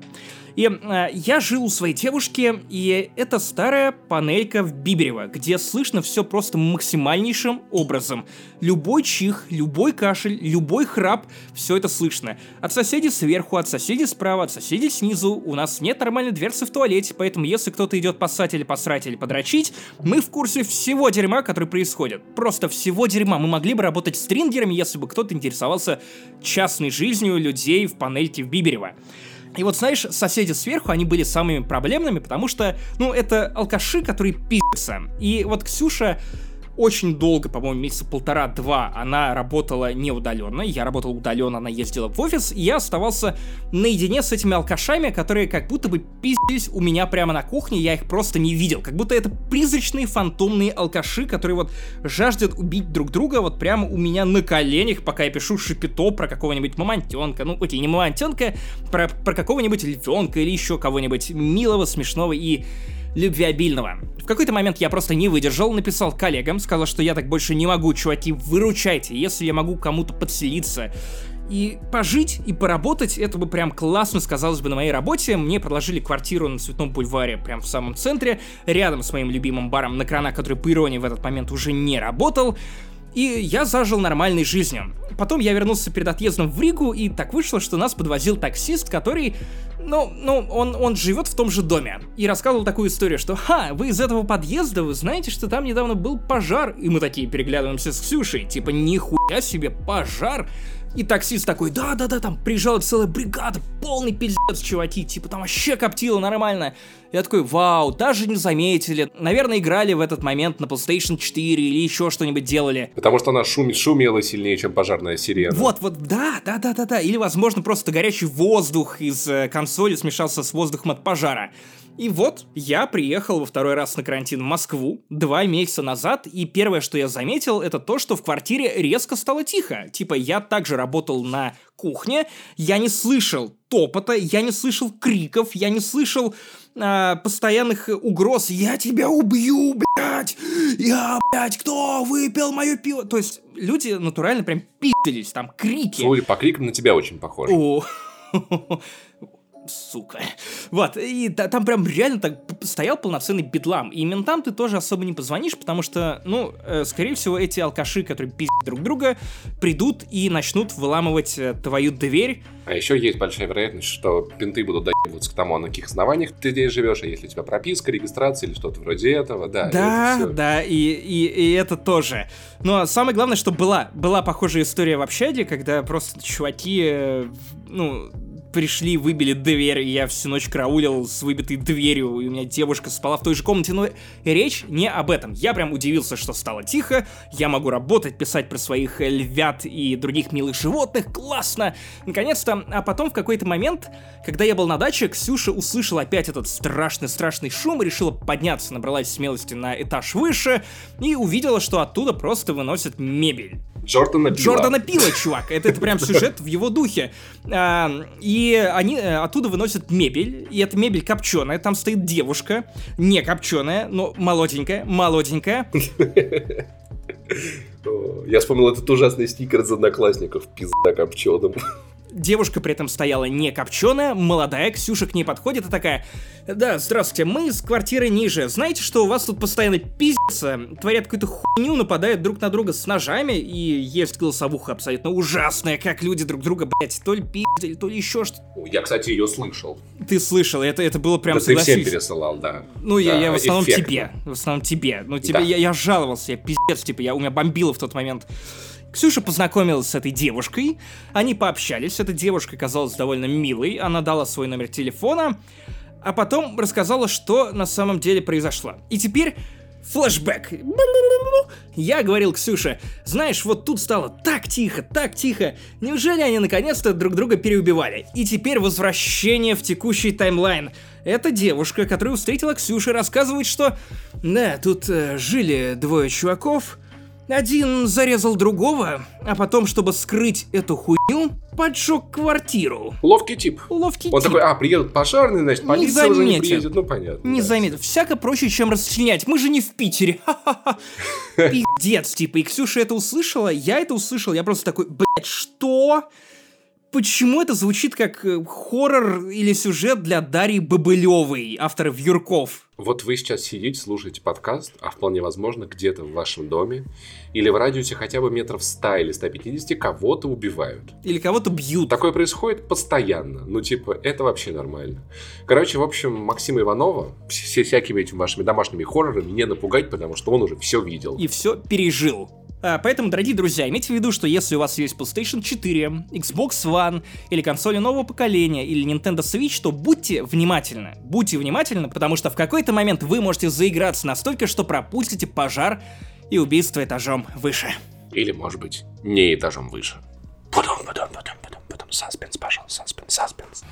И э, я жил у своей девушки, и это старая панелька в Биберево, где слышно все просто максимальнейшим образом. Любой чих, любой кашель, любой храп, все это слышно. От соседей сверху, от соседей справа, от соседей снизу. У нас нет нормальной дверцы в туалете, поэтому если кто-то идет поссать или посрать или подрочить, мы в курсе всего дерьма, который происходит. Просто всего дерьма. Мы могли бы работать с трингерами, если бы кто-то интересовался частной жизнью людей в панельке в Биберево. И вот, знаешь, соседи сверху, они были самыми проблемными, потому что, ну, это алкаши, которые пи***ся. И вот Ксюша очень долго, по-моему, месяца полтора-два она работала не удаленно. Я работал удаленно, она ездила в офис, и я оставался наедине с этими алкашами, которые как будто бы пиздились у меня прямо на кухне, я их просто не видел. Как будто это призрачные фантомные алкаши, которые вот жаждут убить друг друга вот прямо у меня на коленях, пока я пишу шипито про какого-нибудь мамонтенка, ну, окей, не мамонтенка, про, про какого-нибудь львенка или еще кого-нибудь милого, смешного и любвеобильного. В какой-то момент я просто не выдержал, написал коллегам, сказал, что я так больше не могу, чуваки, выручайте, если я могу кому-то подселиться. И пожить, и поработать, это бы прям классно сказалось бы на моей работе. Мне предложили квартиру на Цветном бульваре, прям в самом центре, рядом с моим любимым баром на крана, который по иронии в этот момент уже не работал. И я зажил нормальной жизнью. Потом я вернулся перед отъездом в Ригу, и так вышло, что нас подвозил таксист, который, ну, ну, он, он живет в том же доме. И рассказывал такую историю, что, ха, вы из этого подъезда, вы знаете, что там недавно был пожар? И мы такие переглядываемся с Ксюшей, типа, нихуя себе, пожар? И таксист такой, да-да-да, там приезжала целая бригада, полный пиздец, чуваки, типа там вообще коптило нормально. Я такой, вау, даже не заметили. Наверное, играли в этот момент на PlayStation 4 или еще что-нибудь делали. Потому что она шум, шумела сильнее, чем пожарная сирена. Вот, вот, да, да, да, да, да. Или, возможно, просто горячий воздух из э, консоли смешался с воздухом от пожара. И вот я приехал во второй раз на карантин в Москву два месяца назад, и первое, что я заметил, это то, что в квартире резко стало тихо. Типа я также работал на кухне, я не слышал топота, я не слышал криков, я не слышал э, постоянных угроз «Я тебя убью, блядь! Я, блядь, кто выпил мое пиво?» То есть люди натурально прям пиздились, там крики. Слушай, по крикам на тебя очень похоже. О, *laughs* сука. Вот, и та, там прям реально так стоял полноценный бедлам. И ментам ты тоже особо не позвонишь, потому что, ну, э, скорее всего, эти алкаши, которые пиздят друг друга, придут и начнут выламывать э, твою дверь. А еще есть большая вероятность, что пинты будут доебываться к тому, на каких основаниях ты здесь живешь, а если у тебя прописка, регистрация или что-то вроде этого, да. Да, да, и, и, и это тоже. Но самое главное, что была, была похожая история в общаге, когда просто чуваки, э, ну, пришли, выбили дверь, и я всю ночь караулил с выбитой дверью, и у меня девушка спала в той же комнате, но речь не об этом. Я прям удивился, что стало тихо, я могу работать, писать про своих львят и других милых животных, классно! Наконец-то, а потом в какой-то момент, когда я был на даче, Ксюша услышала опять этот страшный-страшный шум, решила подняться, набралась смелости на этаж выше, и увидела, что оттуда просто выносят мебель. Джордана Пила. Джордана Пила, чувак. Это, это прям *laughs* сюжет в его духе. А, и они э, оттуда выносят мебель, и эта мебель копченая. Там стоит девушка, не копченая, но молоденькая, молоденькая. Я вспомнил этот ужасный стикер из одноклассников. Пизда копченым. Девушка при этом стояла не копченая, молодая, Ксюша к ней подходит и такая, да, здравствуйте, мы с квартиры ниже, знаете, что у вас тут постоянно пиздится, творят какую-то хуйню, нападают друг на друга с ножами, и есть голосовуха абсолютно ужасная, как люди друг друга, блять, то ли пиздили, то ли еще что-то. Я, кстати, ее слышал. Ты слышал, это, это было прям, да согласись. ты всем пересылал, да. Ну, да, я, я в основном эффектно. тебе, в основном тебе, ну, тебе, да. я, я жаловался, я пиздец, типа, я, у меня бомбило в тот момент. Ксюша познакомилась с этой девушкой, они пообщались, эта девушка казалась довольно милой, она дала свой номер телефона, а потом рассказала, что на самом деле произошло. И теперь флэшбэк. Я говорил Ксюше, знаешь, вот тут стало так тихо, так тихо. Неужели они наконец-то друг друга переубивали? И теперь возвращение в текущий таймлайн. Эта девушка, которую встретила Ксюша, рассказывает, что... Да, тут э, жили двое чуваков, один зарезал другого, а потом, чтобы скрыть эту хуйню, поджег квартиру. Ловкий тип. Ловкий Он тип. такой, а, приедут пожарные, значит, полиция не уже не приедет. Ну, понятно. Не да. заметит. Всяко проще, чем расчленять. Мы же не в Питере. *laughs* *laughs* Пиздец, типа. И Ксюша это услышала, я это услышал. Я просто такой, блядь, что? Почему это звучит как э, хоррор или сюжет для Дарьи Бобылевой, автора Вьюрков? Вот вы сейчас сидите, слушаете подкаст, а вполне возможно где-то в вашем доме или в радиусе хотя бы метров 100 или 150 кого-то убивают. Или кого-то бьют. Такое происходит постоянно. Ну, типа, это вообще нормально. Короче, в общем, Максима Иванова все всякими этими вашими домашними хоррорами не напугать, потому что он уже все видел. И все пережил. А, поэтому, дорогие друзья, имейте в виду, что если у вас есть PlayStation 4, Xbox One или консоли нового поколения или Nintendo Switch, то будьте внимательны. Будьте внимательны, потому что в какой-то момент вы можете заиграться настолько, что пропустите пожар и убийство этажом выше. Или, может быть, не этажом выше. Потом, потом, потом, потом, потом. Саспенс, пожалуйста, саспенс, саспенс.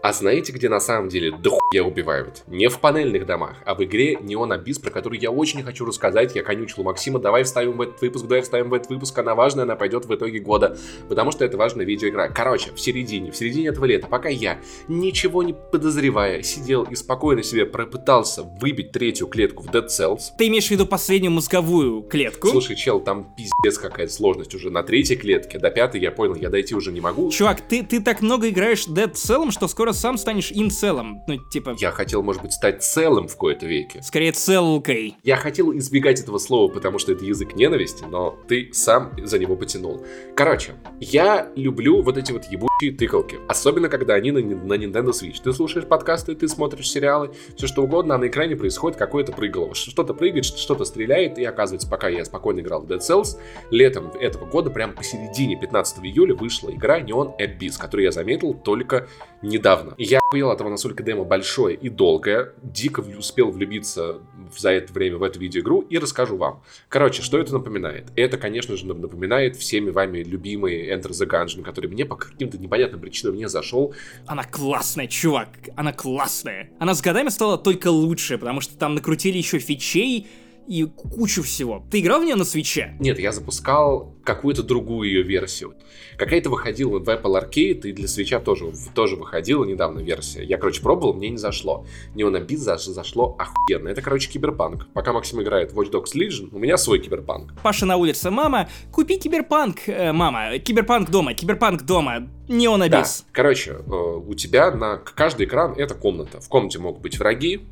А знаете, где на самом деле дохуя убивают? Не в панельных домах, а в игре Neon Abyss, про которую я очень хочу рассказать. Я конючил Максима, давай вставим в этот выпуск, давай вставим в этот выпуск, она важная, она пойдет в итоге года, потому что это важная видеоигра. Короче, в середине, в середине этого лета, пока я, ничего не подозревая, сидел и спокойно себе пропытался выбить третью клетку в Dead Cells. Ты имеешь в виду последнюю мозговую клетку? Слушай, чел, там пиздец какая-то сложность уже на третьей клетке, до пятой я понял, я дойти уже не могу. Чувак, ты, ты так много играешь Dead Cell, что скоро сам станешь инцелом. Ну, типа... Я хотел, может быть, стать целым в кои-то веке. Скорее, целкой. Я хотел избегать этого слова, потому что это язык ненависти, но ты сам за него потянул. Короче, я люблю вот эти вот ебучие тыкалки. Особенно, когда они на, на Nintendo Switch. Ты слушаешь подкасты, ты смотришь сериалы, все что угодно, а на экране происходит какое-то прыгало. Что-то прыгает, что-то стреляет, и оказывается, пока я спокойно играл в Dead Cells, летом этого года, прям посередине 15 июля, вышла игра Neon Abyss, которую я заметил только недавно. И я охуел от того, насколько демо большое и долгое, дико успел влюбиться за это время в эту видеоигру и расскажу вам. Короче, что это напоминает? Это, конечно же, напоминает всеми вами любимый Enter the Gungeon, который мне по каким-то непонятным причинам не зашел. Она классная, чувак, она классная. Она с годами стала только лучше, потому что там накрутили еще фичей, и кучу всего. Ты играл в нее на свече? Нет, я запускал какую-то другую ее версию. Какая-то выходила в Apple Arcade, и для свеча тоже, тоже выходила недавно версия. Я, короче, пробовал, мне не зашло. Neon Beat за, зашло охуенно. Это, короче, киберпанк. Пока Максим играет в Watch Dogs Legion, у меня свой киберпанк. Паша на улице, мама, купи киберпанк, э, мама, киберпанк дома, киберпанк дома, Neon Abyss. Да, короче, э, у тебя на каждый экран это комната. В комнате могут быть враги,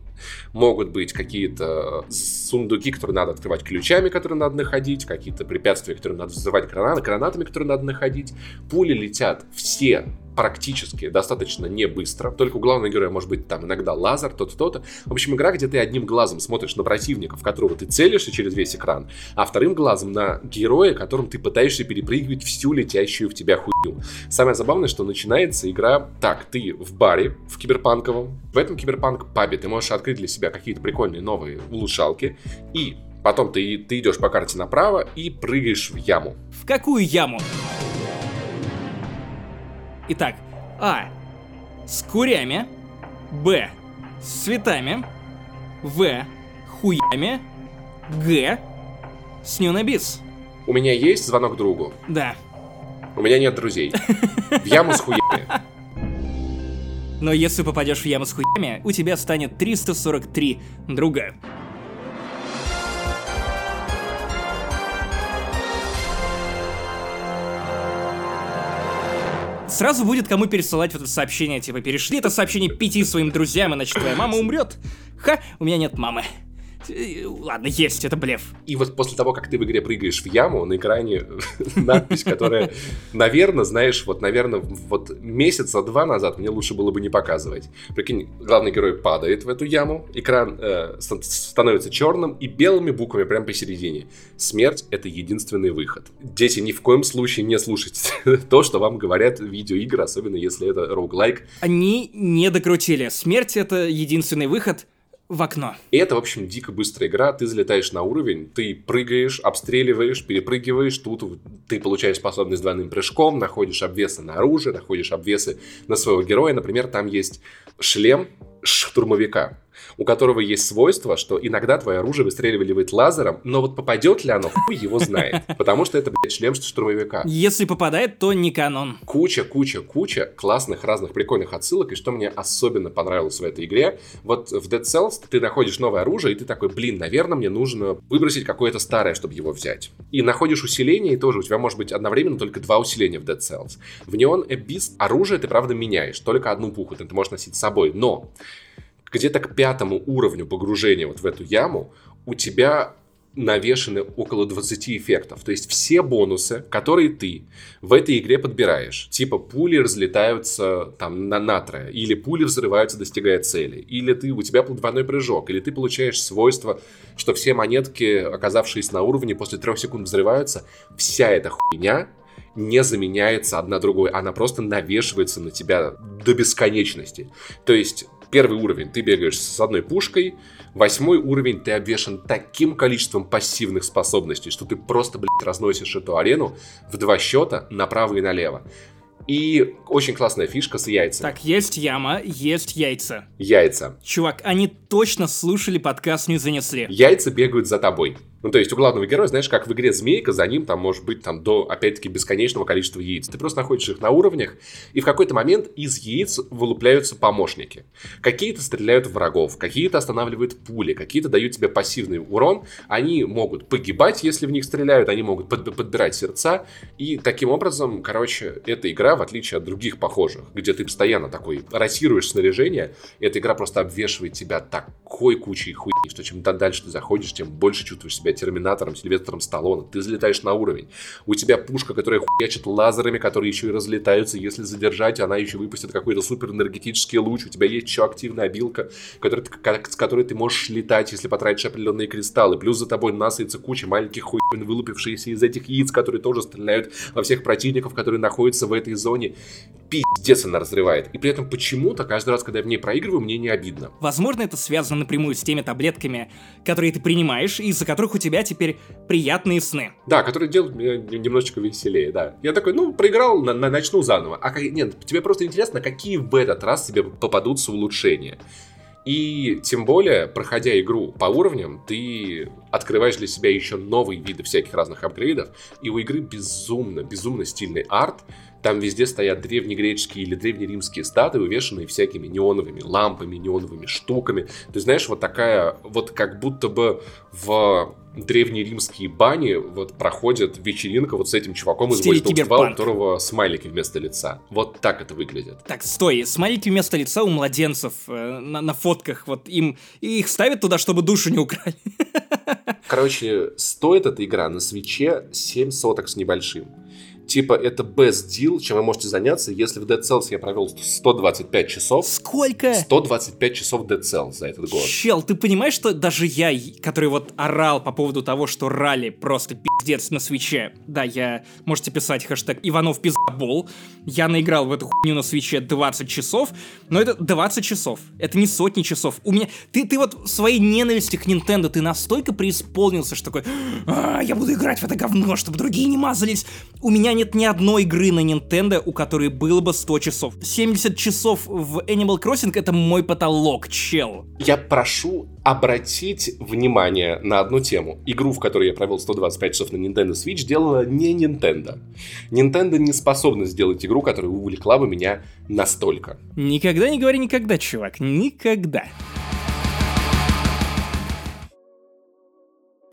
Могут быть какие-то сундуки, которые надо открывать ключами, которые надо находить, какие-то препятствия, которые надо взрывать гранаты, гранатами, которые надо находить. Пули летят все практически достаточно не быстро. Только у главного героя может быть там иногда лазер, то-то, то-то. В общем, игра, где ты одним глазом смотришь на противника, в которого ты целишься через весь экран, а вторым глазом на героя, которым ты пытаешься перепрыгивать всю летящую в тебя хуйню. Самое забавное, что начинается игра так, ты в баре, в киберпанковом, в этом киберпанк-пабе ты можешь открыть для себя какие-то прикольные новые улучшалки, и потом ты, ты идешь по карте направо и прыгаешь в яму. В какую яму? Итак, А. С курями. Б. С цветами. В. Хуями. Г. С нюнабис. У меня есть звонок другу. Да. У меня нет друзей. *laughs* В яму с хуями. Но если попадешь в яму с хуями, у тебя станет 343 друга. Сразу будет кому пересылать вот это сообщение, типа, перешли это сообщение пяти своим друзьям, иначе твоя мама умрет. Ха, у меня нет мамы. Ладно, есть, это блеф. И вот после того, как ты в игре прыгаешь в яму, на экране *laughs* надпись, которая, наверное, знаешь, вот, наверное, вот месяца два назад мне лучше было бы не показывать. Прикинь, главный герой падает в эту яму, экран э, становится черным и белыми буквами прямо посередине. Смерть — это единственный выход. Дети, ни в коем случае не слушайте *laughs* то, что вам говорят видеоигры, особенно если это роуглайк. Они не докрутили. Смерть — это единственный выход — в окно. И это, в общем, дико быстрая игра. Ты залетаешь на уровень, ты прыгаешь, обстреливаешь, перепрыгиваешь. Тут ты получаешь способность двойным прыжком, находишь обвесы на оружие, находишь обвесы на своего героя. Например, там есть шлем штурмовика у которого есть свойство, что иногда твое оружие выстреливает лазером, но вот попадет ли оно, хуй его знает. *laughs* Потому что это, блядь, шлем штурмовика. Если попадает, то не канон. Куча, куча, куча классных, разных, прикольных отсылок. И что мне особенно понравилось в этой игре, вот в Dead Cells ты находишь новое оружие, и ты такой, блин, наверное, мне нужно выбросить какое-то старое, чтобы его взять. И находишь усиление, и тоже у тебя может быть одновременно только два усиления в Dead Cells. В Neon Abyss оружие ты, правда, меняешь, только одну пуху ты можешь носить с собой, но где-то к пятому уровню погружения вот в эту яму у тебя навешаны около 20 эффектов. То есть все бонусы, которые ты в этой игре подбираешь, типа пули разлетаются там на натрое, или пули взрываются, достигая цели, или ты, у тебя двойной прыжок, или ты получаешь свойство, что все монетки, оказавшиеся на уровне, после трех секунд взрываются. Вся эта хуйня не заменяется одна другой, она просто навешивается на тебя до бесконечности. То есть Первый уровень ты бегаешь с одной пушкой, восьмой уровень ты обвешен таким количеством пассивных способностей, что ты просто, блядь, разносишь эту арену в два счета направо и налево. И очень классная фишка с яйцами. Так, есть яма, есть яйца. Яйца. Чувак, они точно слушали подкаст «Не занесли». Яйца бегают за тобой. Ну, то есть у главного героя, знаешь, как в игре Змейка, за ним там может быть там до, опять-таки, бесконечного количества яиц. Ты просто находишь их на уровнях, и в какой-то момент из яиц вылупляются помощники. Какие-то стреляют в врагов, какие-то останавливают пули, какие-то дают тебе пассивный урон. Они могут погибать, если в них стреляют, они могут под подбирать сердца. И таким образом, короче, эта игра, в отличие от других похожих, где ты постоянно такой ротируешь снаряжение, эта игра просто обвешивает тебя такой кучей хуйни, что чем дальше ты заходишь, тем больше чувствуешь себя Терминатором, Сильвестром Сталлоне, ты залетаешь на уровень. У тебя пушка, которая хуячит лазерами, которые еще и разлетаются, если задержать, она еще выпустит какой-то супер энергетический луч. У тебя есть еще активная обилка, который, с которой ты можешь летать, если потратишь определенные кристаллы. Плюс за тобой насыпется куча маленьких хуйн, вылупившиеся из этих яиц, которые тоже стреляют во всех противников, которые находятся в этой зоне. Пиздец она разрывает. И при этом почему-то каждый раз, когда я в ней проигрываю, мне не обидно. Возможно, это связано напрямую с теми таблетками, которые ты принимаешь, из-за которых у тебя теперь приятные сны. Да, которые делают меня немножечко веселее, да. Я такой, ну, проиграл, на, на, начну заново. А нет, тебе просто интересно, какие в этот раз тебе попадутся улучшения. И тем более, проходя игру по уровням, ты открываешь для себя еще новые виды всяких разных апгрейдов. И у игры безумно, безумно стильный арт. Там везде стоят древнегреческие или древнеримские статуи, увешанные всякими неоновыми лампами, неоновыми штуками. Ты знаешь, вот такая, вот как будто бы в древнеримские бани вот проходит вечеринка вот с этим чуваком из 2, у которого смайлики вместо лица. Вот так это выглядит. Так, стой, смайлики вместо лица у младенцев э, на, на фотках, вот им их ставят туда, чтобы душу не украли. *laughs* Короче, стоит эта игра на свече 7 соток с небольшим типа, это best deal, чем вы можете заняться, если в Dead Cells я провел 125 часов. Сколько? 125 часов Dead Cells за этот год. Чел, ты понимаешь, что даже я, который вот орал по поводу того, что ралли просто пиздец на свече, да, я, можете писать хэштег Иванов пиздобол, я наиграл в эту хуйню на свече 20 часов, но это 20 часов, это не сотни часов. У меня, ты, ты вот своей ненависти к Nintendo, ты настолько преисполнился, что такой, а, я буду играть в это говно, чтобы другие не мазались. У меня нет ни одной игры на Nintendo, у которой было бы 100 часов. 70 часов в Animal Crossing это мой потолок, чел. Я прошу обратить внимание на одну тему. Игру, в которой я провел 125 часов на Nintendo Switch, делала не Nintendo. Nintendo не способна сделать игру, которая увлекла бы меня настолько. Никогда не говори никогда, чувак, никогда.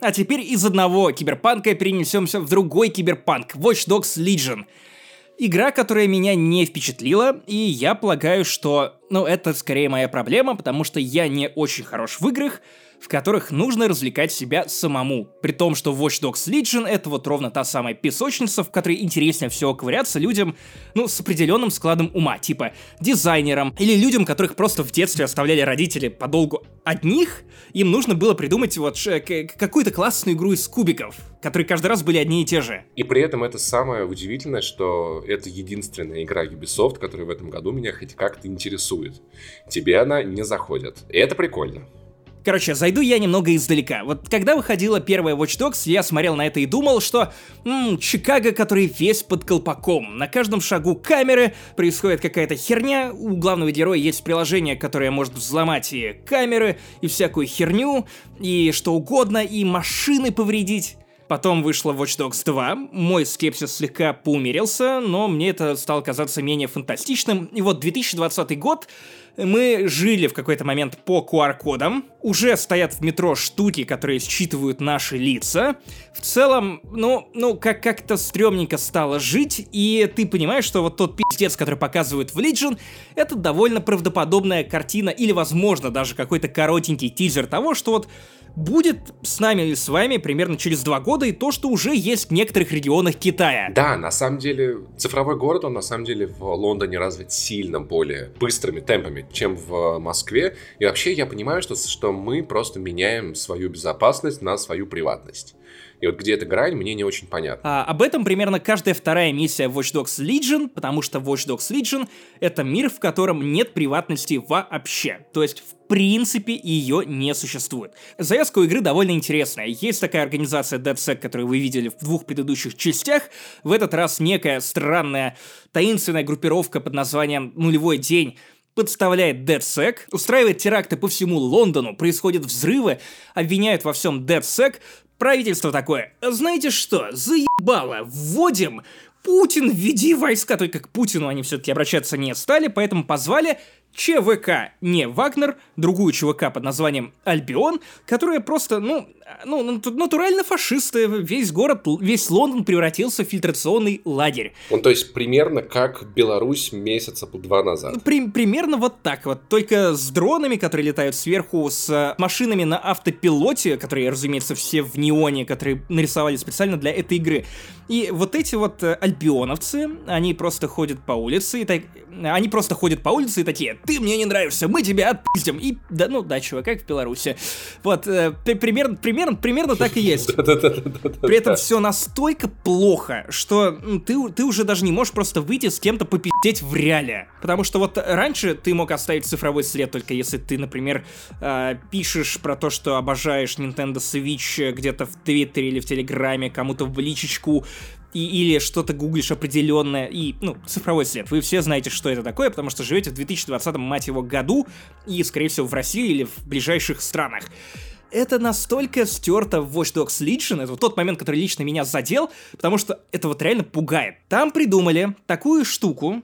А теперь из одного киберпанка перенесемся в другой киберпанк, Watch Dogs Legion. Игра, которая меня не впечатлила, и я полагаю, что, ну, это скорее моя проблема, потому что я не очень хорош в играх, в которых нужно развлекать себя самому. При том, что Watch Dogs Legion это вот ровно та самая песочница, в которой интереснее всего ковыряться людям, ну, с определенным складом ума, типа дизайнерам или людям, которых просто в детстве оставляли родители подолгу одних, им нужно было придумать вот какую-то классную игру из кубиков, которые каждый раз были одни и те же. И при этом это самое удивительное, что это единственная игра Ubisoft, которая в этом году меня хоть как-то интересует. Тебе она не заходит. И это прикольно. Короче, зайду я немного издалека. Вот когда выходила первая Watch Dogs, я смотрел на это и думал, что м-м, Чикаго, который весь под колпаком. На каждом шагу камеры происходит какая-то херня. У главного героя есть приложение, которое может взломать и камеры, и всякую херню, и что угодно, и машины повредить. Потом вышла Watch Dogs 2, мой скепсис слегка поумерился, но мне это стало казаться менее фантастичным. И вот 2020 год, мы жили в какой-то момент по QR-кодам, уже стоят в метро штуки, которые считывают наши лица. В целом, ну, ну как- как-то стрёмненько стало жить, и ты понимаешь, что вот тот пиздец, который показывают в Legion, это довольно правдоподобная картина, или, возможно, даже какой-то коротенький тизер того, что вот будет с нами и с вами примерно через два года и то, что уже есть в некоторых регионах Китая. Да, на самом деле, цифровой город, он на самом деле в Лондоне развит сильно более быстрыми темпами, чем в Москве. И вообще я понимаю, что, что мы просто меняем свою безопасность на свою приватность. И вот где эта грань, мне не очень понятно. А, об этом примерно каждая вторая миссия Watch Dogs Legion, потому что Watch Dogs Legion — это мир, в котором нет приватности вообще. То есть, в принципе, ее не существует. Завязка у игры довольно интересная. Есть такая организация DeadSec, которую вы видели в двух предыдущих частях. В этот раз некая странная, таинственная группировка под названием «Нулевой день» подставляет DeadSec, устраивает теракты по всему Лондону, происходят взрывы, обвиняют во всем DeadSec, Правительство такое, знаете что, заебало, вводим Путин, введи войска, только к Путину они все-таки обращаться не стали, поэтому позвали ЧВК, не Вагнер, другую ЧВК под названием Альбион, которая просто, ну, ну, натурально фашисты. Весь город, весь Лондон превратился в фильтрационный лагерь. Он, то есть, примерно как Беларусь месяца два назад. При, примерно вот так вот. Только с дронами, которые летают сверху, с машинами на автопилоте, которые, разумеется, все в неоне, которые нарисовали специально для этой игры. И вот эти вот э, альбионовцы, они просто ходят по улице, и так... они просто ходят по улице и такие, ты мне не нравишься, мы тебя отпиздим. И, да, ну да, чувак, как в Беларуси. Вот, э, примерно, примерно, примерно так и есть. *laughs* При этом все настолько плохо, что ты, ты уже даже не можешь просто выйти с кем-то попиздеть в реале. Потому что вот раньше ты мог оставить цифровой след, только если ты, например, э, пишешь про то, что обожаешь Nintendo Switch где-то в Твиттере или в Телеграме, кому-то в личечку, и, или что-то гуглишь определенное, и, ну, цифровой след. Вы все знаете, что это такое, потому что живете в 2020, мать его, году, и, скорее всего, в России или в ближайших странах это настолько стерто в Watch Dogs Legion, это вот тот момент, который лично меня задел, потому что это вот реально пугает. Там придумали такую штуку,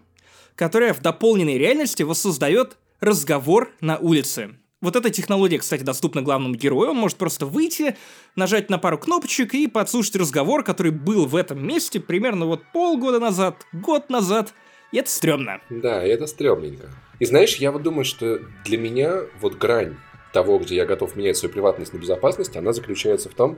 которая в дополненной реальности воссоздает разговор на улице. Вот эта технология, кстати, доступна главному герою. Он может просто выйти, нажать на пару кнопочек и подслушать разговор, который был в этом месте примерно вот полгода назад, год назад. И это стрёмно. Да, это стрёмненько. И знаешь, я вот думаю, что для меня вот грань того, где я готов менять свою приватность на безопасность, она заключается в том,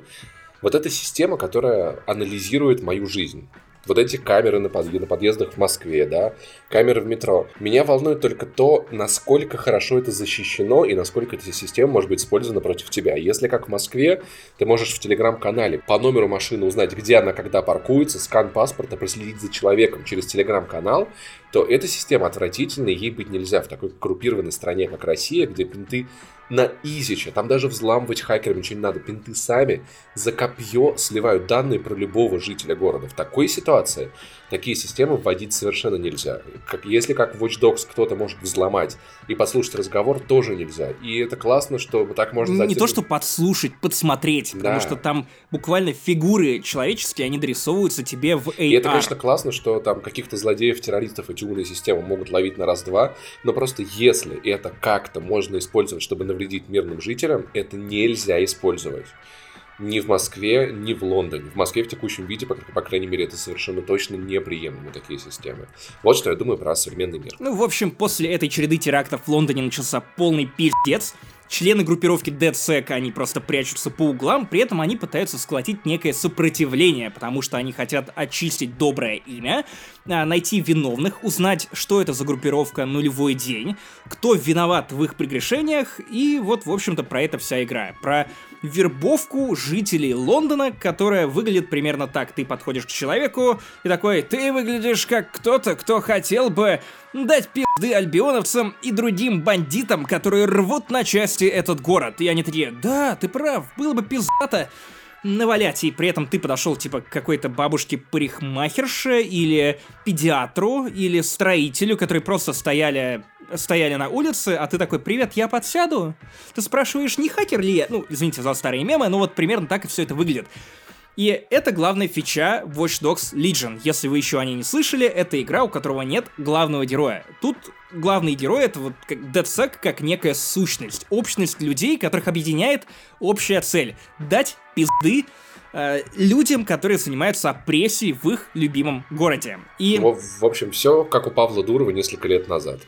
вот эта система, которая анализирует мою жизнь вот эти камеры на, под, на подъездах в Москве, да, камеры в метро. Меня волнует только то, насколько хорошо это защищено и насколько эта система может быть использована против тебя. Если, как в Москве, ты можешь в телеграм-канале по номеру машины узнать, где она когда паркуется, скан паспорта, проследить за человеком через телеграм-канал, то эта система отвратительная, ей быть нельзя в такой группированной стране, как Россия, где пинты на изиче. Там даже взламывать хакерам ничего не надо. Пинты сами за копье сливают данные про любого жителя города. В такой ситуации такие системы вводить совершенно нельзя. Как, если как в Watch Dogs кто-то может взломать и подслушать разговор, тоже нельзя. И это классно, что так можно... Не то, что подслушать, подсмотреть, потому да. что там буквально фигуры человеческие, они дорисовываются тебе в AR. И это, конечно, классно, что там каких-то злодеев, террористов эти умные системы могут ловить на раз-два, но просто если это как-то можно использовать, чтобы навредить мирным жителям, это нельзя использовать ни в Москве, ни в Лондоне. В Москве в текущем виде, по, по крайней мере, это совершенно точно неприемлемы такие системы. Вот что я думаю про современный мир. Ну, в общем, после этой череды терактов в Лондоне начался полный пиздец. Члены группировки DeadSec, они просто прячутся по углам, при этом они пытаются сколотить некое сопротивление, потому что они хотят очистить доброе имя, а, найти виновных, узнать, что это за группировка «Нулевой день», кто виноват в их прегрешениях, и вот, в общем-то, про это вся игра. Про вербовку жителей Лондона, которая выглядит примерно так. Ты подходишь к человеку и такой, ты выглядишь как кто-то, кто хотел бы дать пизды альбионовцам и другим бандитам, которые рвут на части этот город. И они такие, да, ты прав, было бы пиздато навалять, и при этом ты подошел типа к какой-то бабушке-парикмахерше или педиатру или строителю, которые просто стояли стояли на улице, а ты такой, привет, я подсяду? Ты спрашиваешь, не хакер ли я? Ну, извините за старые мемы, но вот примерно так и все это выглядит. И это главная фича Watch Dogs Legion. Если вы еще о ней не слышали, это игра, у которого нет главного героя. Тут главный герой это вот как DeadSec как некая сущность, общность людей, которых объединяет общая цель — дать пизды э, людям, которые занимаются опрессией в их любимом городе. И... В, в общем, все как у Павла Дурова несколько лет назад.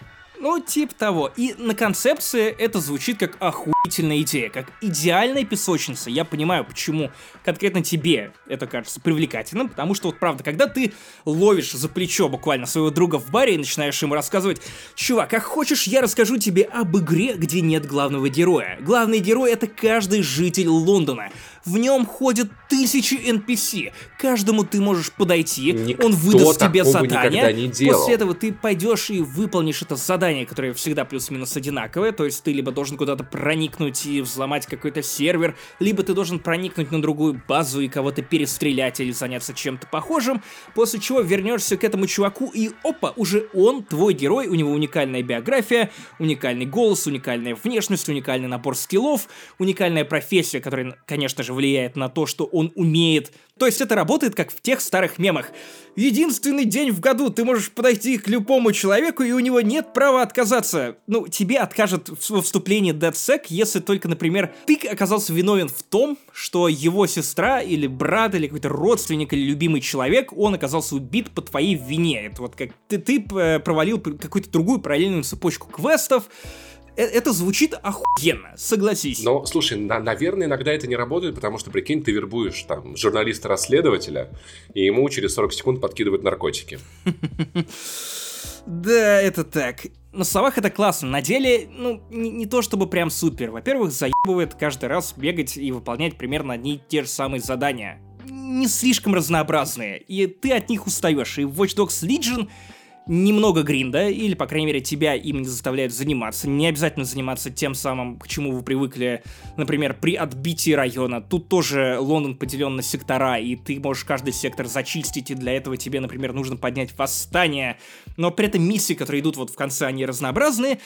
Ну, типа того. И на концепции это звучит как охуительная идея, как идеальная песочница. Я понимаю, почему конкретно тебе это кажется привлекательным, потому что вот правда, когда ты ловишь за плечо буквально своего друга в баре и начинаешь ему рассказывать, чувак, как хочешь, я расскажу тебе об игре, где нет главного героя. Главный герой это каждый житель Лондона. В нем ходят тысячи NPC. Каждому ты можешь подойти, Никто он выдаст тебе задание. После этого ты пойдешь и выполнишь это задание, которое всегда плюс-минус одинаковое. То есть ты либо должен куда-то проникнуть и взломать какой-то сервер, либо ты должен проникнуть на другую базу и кого-то перестрелять или заняться чем-то похожим. После чего вернешься к этому чуваку и опа, уже он твой герой, у него уникальная биография, уникальный голос, уникальная внешность, уникальный набор скиллов, уникальная профессия, которая, конечно же, влияет на то, что он умеет. То есть это работает как в тех старых мемах. Единственный день в году ты можешь подойти к любому человеку, и у него нет права отказаться. Ну, тебе откажет во вступлении DeadSec, если только, например, ты оказался виновен в том, что его сестра или брат, или какой-то родственник, или любимый человек, он оказался убит по твоей вине. Это вот как ты, ты э, провалил какую-то другую параллельную цепочку квестов, это звучит охуенно, согласись. Но, слушай, на, наверное, иногда это не работает, потому что, прикинь, ты вербуешь там журналиста-расследователя, и ему через 40 секунд подкидывают наркотики. Да, это так. На словах это классно, на деле, ну, не, не то чтобы прям супер. Во-первых, заебывает каждый раз бегать и выполнять примерно одни и те же самые задания. Не слишком разнообразные, и ты от них устаешь. И в Watch Dogs Legion немного гринда, или, по крайней мере, тебя им не заставляют заниматься. Не обязательно заниматься тем самым, к чему вы привыкли, например, при отбитии района. Тут тоже Лондон поделен на сектора, и ты можешь каждый сектор зачистить, и для этого тебе, например, нужно поднять восстание. Но при этом миссии, которые идут вот в конце, они разнообразные.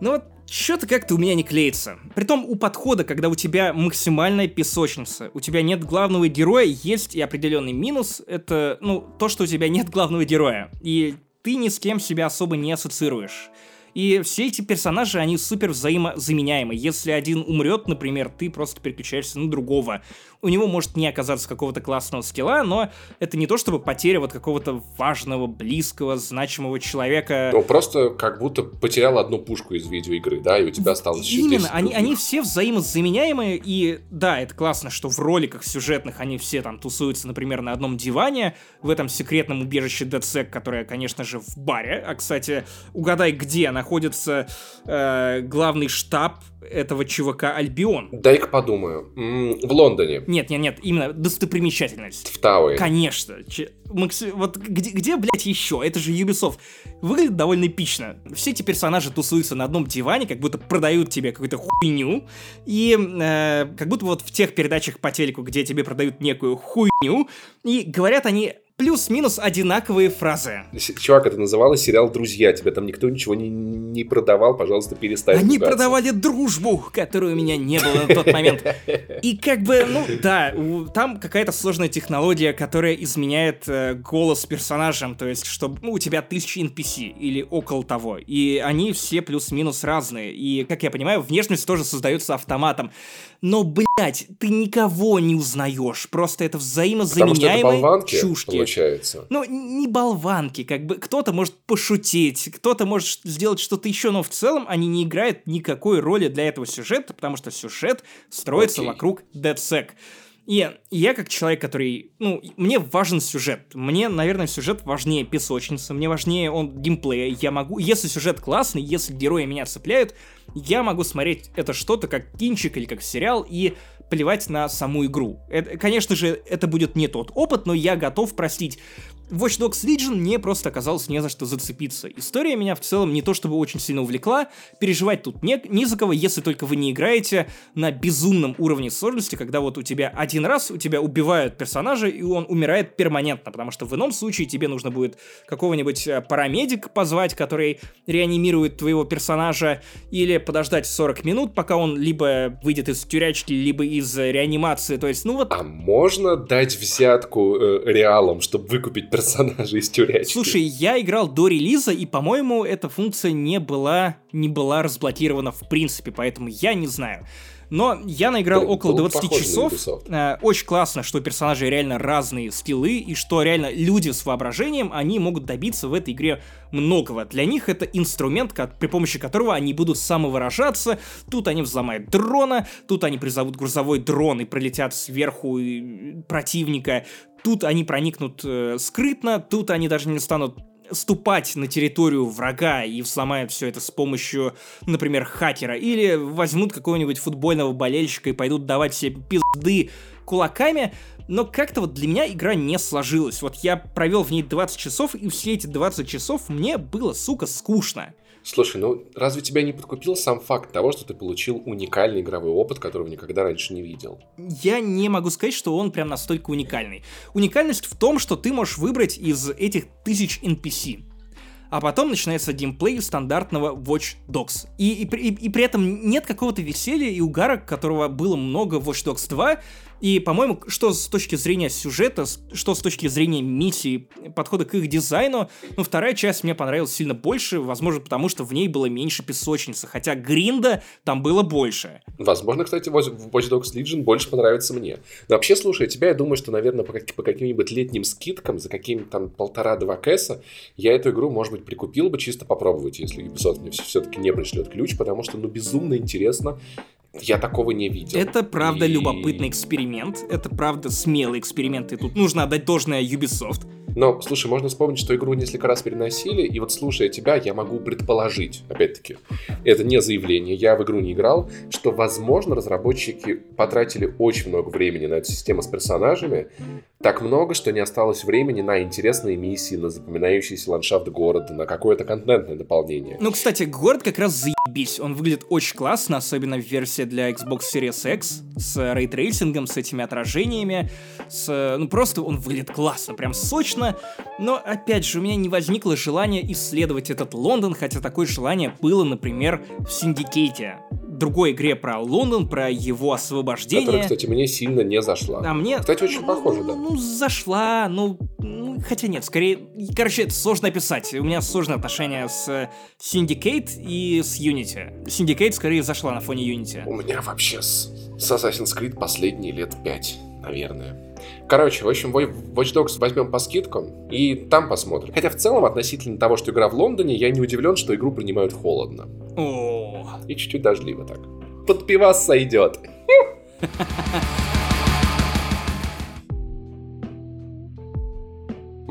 Но вот что-то как-то у меня не клеится. Притом у подхода, когда у тебя максимальная песочница, у тебя нет главного героя, есть и определенный минус. Это, ну, то, что у тебя нет главного героя. И ты ни с кем себя особо не ассоциируешь. И все эти персонажи, они супер взаимозаменяемы. Если один умрет, например, ты просто переключаешься на другого у него может не оказаться какого-то классного скилла, но это не то чтобы потеря вот какого-то важного, близкого, значимого человека. Ну, просто как будто потерял одну пушку из видеоигры, да, и у тебя осталось еще Именно, они, они все взаимозаменяемые, и да, это классно, что в роликах сюжетных они все там тусуются, например, на одном диване, в этом секретном убежище DedSec, которое, конечно же, в баре. А, кстати, угадай, где находится э, главный штаб этого чувака Альбион. Дай-ка подумаю. в Лондоне. Нет, нет, нет, именно достопримечательность. В Тауэре. Конечно. Ч... Макси... Вот где, где, блядь, еще? Это же Ubisoft. Выглядит довольно эпично. Все эти персонажи тусуются на одном диване, как будто продают тебе какую-то хуйню. И э, как будто вот в тех передачах по телеку, где тебе продают некую хуйню, и говорят они плюс-минус одинаковые фразы. Чувак, это называлось сериал «Друзья». Тебе там никто ничего не, не продавал, пожалуйста, перестань Они ругаться. продавали дружбу, которой у меня не было на тот момент. И как бы, ну да, там какая-то сложная технология, которая изменяет э, голос персонажам, то есть, чтобы ну, у тебя тысячи NPC или около того. И они все плюс-минус разные. И, как я понимаю, внешность тоже создается автоматом. Но, блядь, ты никого не узнаешь. Просто это взаимозаменяемые что чушки. Получается. Ну, не болванки, как бы кто-то может пошутить, кто-то может сделать что-то еще, но в целом они не играют никакой роли для этого сюжета, потому что сюжет строится okay. вокруг DeadSec. И я как человек, который, ну, мне важен сюжет. Мне, наверное, сюжет важнее песочницы, мне важнее он геймплея. Я могу, если сюжет классный, если герои меня цепляют, я могу смотреть это что-то как кинчик или как сериал и плевать на саму игру. Это, конечно же, это будет не тот опыт, но я готов простить Watch Dogs Legion мне просто оказалось не за что зацепиться. История меня в целом не то чтобы очень сильно увлекла, переживать тут не, не за кого, если только вы не играете на безумном уровне сложности, когда вот у тебя один раз у тебя убивают персонажа, и он умирает перманентно, потому что в ином случае тебе нужно будет какого-нибудь э, парамедика позвать, который реанимирует твоего персонажа, или подождать 40 минут, пока он либо выйдет из тюрячки, либо из реанимации, то есть, ну вот... А можно дать взятку э, реалам, чтобы выкупить персонажа из тюрячки. Слушай, я играл до релиза, и, по-моему, эта функция не была, не была разблокирована в принципе, поэтому я не знаю. Но я наиграл Был, около 20 часов. Э, очень классно, что персонажи реально разные скиллы, и что реально люди с воображением, они могут добиться в этой игре многого. Для них это инструмент, как, при помощи которого они будут самовыражаться. Тут они взломают дрона, тут они призовут грузовой дрон и пролетят сверху противника. Тут они проникнут э, скрытно, тут они даже не станут ступать на территорию врага и взломают все это с помощью, например, хакера, или возьмут какого-нибудь футбольного болельщика и пойдут давать себе пизды кулаками, но как-то вот для меня игра не сложилась. Вот я провел в ней 20 часов, и все эти 20 часов мне было, сука, скучно. Слушай, ну разве тебя не подкупил сам факт того, что ты получил уникальный игровой опыт, которого никогда раньше не видел? Я не могу сказать, что он прям настолько уникальный. Уникальность в том, что ты можешь выбрать из этих тысяч NPC. А потом начинается геймплей стандартного Watch Dogs. И, и, и, и при этом нет какого-то веселья и угара, которого было много в Watch Dogs 2, и, по-моему, что с точки зрения сюжета, что с точки зрения миссии, подхода к их дизайну, ну, вторая часть мне понравилась сильно больше, возможно, потому что в ней было меньше песочницы, хотя гринда там было больше. Возможно, кстати, Watch Dogs Legion больше понравится мне. Но вообще, слушай, тебя я думаю, что, наверное, по, по каким-нибудь летним скидкам за какими-то там полтора-два кэса я эту игру, может быть, прикупил бы чисто попробовать, если Ubisoft мне все-таки не пришлет ключ, потому что, ну, безумно интересно Я такого не видел. Это правда И- любопытный эксперимент, это правда смелый эксперимент, и тут нужно отдать должное Ubisoft. Но, слушай, можно вспомнить, что игру несколько раз переносили, и вот слушая тебя, я могу предположить, опять-таки, это не заявление, я в игру не играл, что, возможно, разработчики потратили очень много времени на эту систему с персонажами, так много, что не осталось времени на интересные миссии, на запоминающийся ландшафт города, на какое-то контентное дополнение. Ну, кстати, город как раз заебись, он выглядит очень классно, особенно в версии для Xbox Series X, с ray tracing ом, с этими отражениями, с... Ну, просто он выглядит классно, прям сочно, но, опять же, у меня не возникло желания исследовать этот Лондон, хотя такое желание было, например, в Синдикейте. Другой игре про Лондон, про его освобождение. Которая, кстати, мне сильно не зашла. А мне... Кстати, очень ну, похоже, да. Ну, зашла, ну, ну, хотя нет, скорее... Короче, это сложно описать. У меня сложные отношения с Syndicate и с Unity. Syndicate скорее зашла на фоне Unity. У меня вообще с, с Assassin's Creed последние лет пять, наверное. Короче, в общем, Wa- Watch Dogs возьмем по скидкам и там посмотрим. Хотя в целом, относительно того, что игра в Лондоне, я не удивлен, что игру принимают холодно. О, И чуть-чуть дождливо так. Под пивас сойдет. *laughs*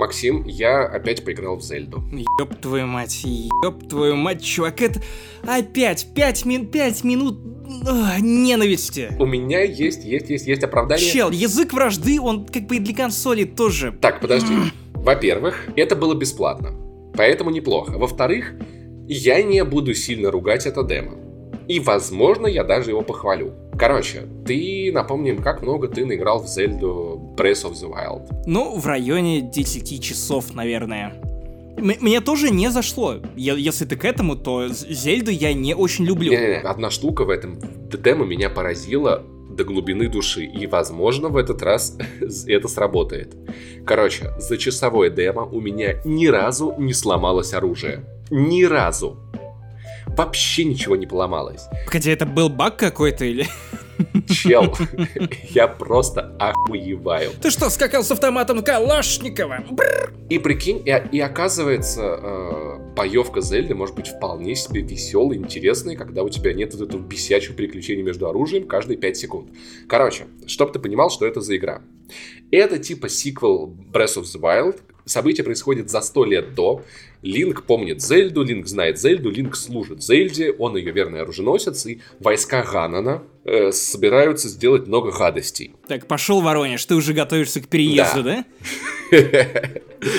Максим, я опять поиграл в Зельду. ёб твою мать, ёб твою мать, чувак, это... Опять пять, мин... пять минут а, ненависти. У меня есть, есть, есть, есть оправдание. Чел, язык вражды, он как бы и для консоли тоже. Так, подожди. Во-первых, это было бесплатно. Поэтому неплохо. Во-вторых, я не буду сильно ругать это демо. И, возможно, я даже его похвалю. Короче, ты напомним, как много ты наиграл в Зельду Breath of the Wild. Ну, в районе 10 часов, наверное. М- мне тоже не зашло. Е- если ты к этому, то Зельду я не очень люблю. Не-не-не, одна штука в этом демо меня поразила до глубины души. И, возможно, в этот раз *laughs* это сработает. Короче, за часовое демо у меня ни разу не сломалось оружие. Ни разу. Вообще ничего не поломалось. Погоди, это был баг какой-то или... Чел, я просто охуеваю. Ты что, скакал с автоматом Калашникова? Бррр. И прикинь, и, и оказывается, э, боевка Зельды может быть вполне себе веселой, интересной, когда у тебя нет вот этого бесячего переключения между оружием каждые 5 секунд. Короче, чтоб ты понимал, что это за игра. Это типа сиквел Breath of the Wild. Событие происходит за 100 лет до. Линк помнит Зельду, Линк знает Зельду, Линк служит Зельде, он ее верный оруженосец, и войска Ганана э, собираются сделать много гадостей. Так, пошел Воронеж, ты уже готовишься к переезду, да?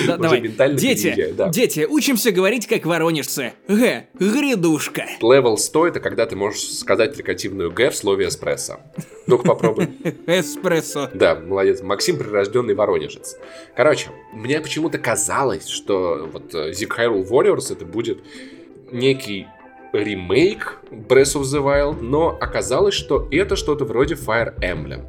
Да, *laughs* давай. Дети, да. дети, учимся говорить как воронежцы. Г, грядушка. Левел 100 это когда ты можешь сказать фрикативную «г» в слове «эспрессо». Ну-ка попробуй. *laughs* Эспрессо. Да, молодец. Максим прирожденный воронежец. Короче, мне почему-то казалось, что вот э, Zik Hyrule Warriors это будет некий ремейк Breath of the Wild, но оказалось, что это что-то вроде Fire Emblem.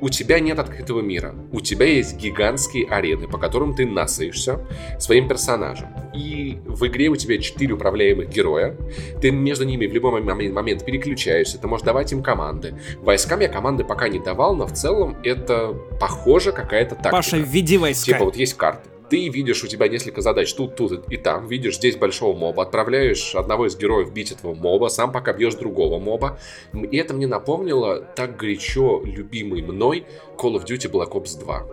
У тебя нет открытого мира. У тебя есть гигантские арены, по которым ты насаешься своим персонажем. И в игре у тебя четыре управляемых героя. Ты между ними в любой мом- момент переключаешься, ты можешь давать им команды. Войскам я команды пока не давал, но в целом это похоже какая-то тактика. Паша, введи войска. Типа вот есть карты. Ты видишь, у тебя несколько задач тут, тут и там. Видишь здесь большого моба, отправляешь одного из героев бить этого моба, сам пока бьешь другого моба. И это мне напомнило так горячо любимый мной Call of Duty Black Ops 2.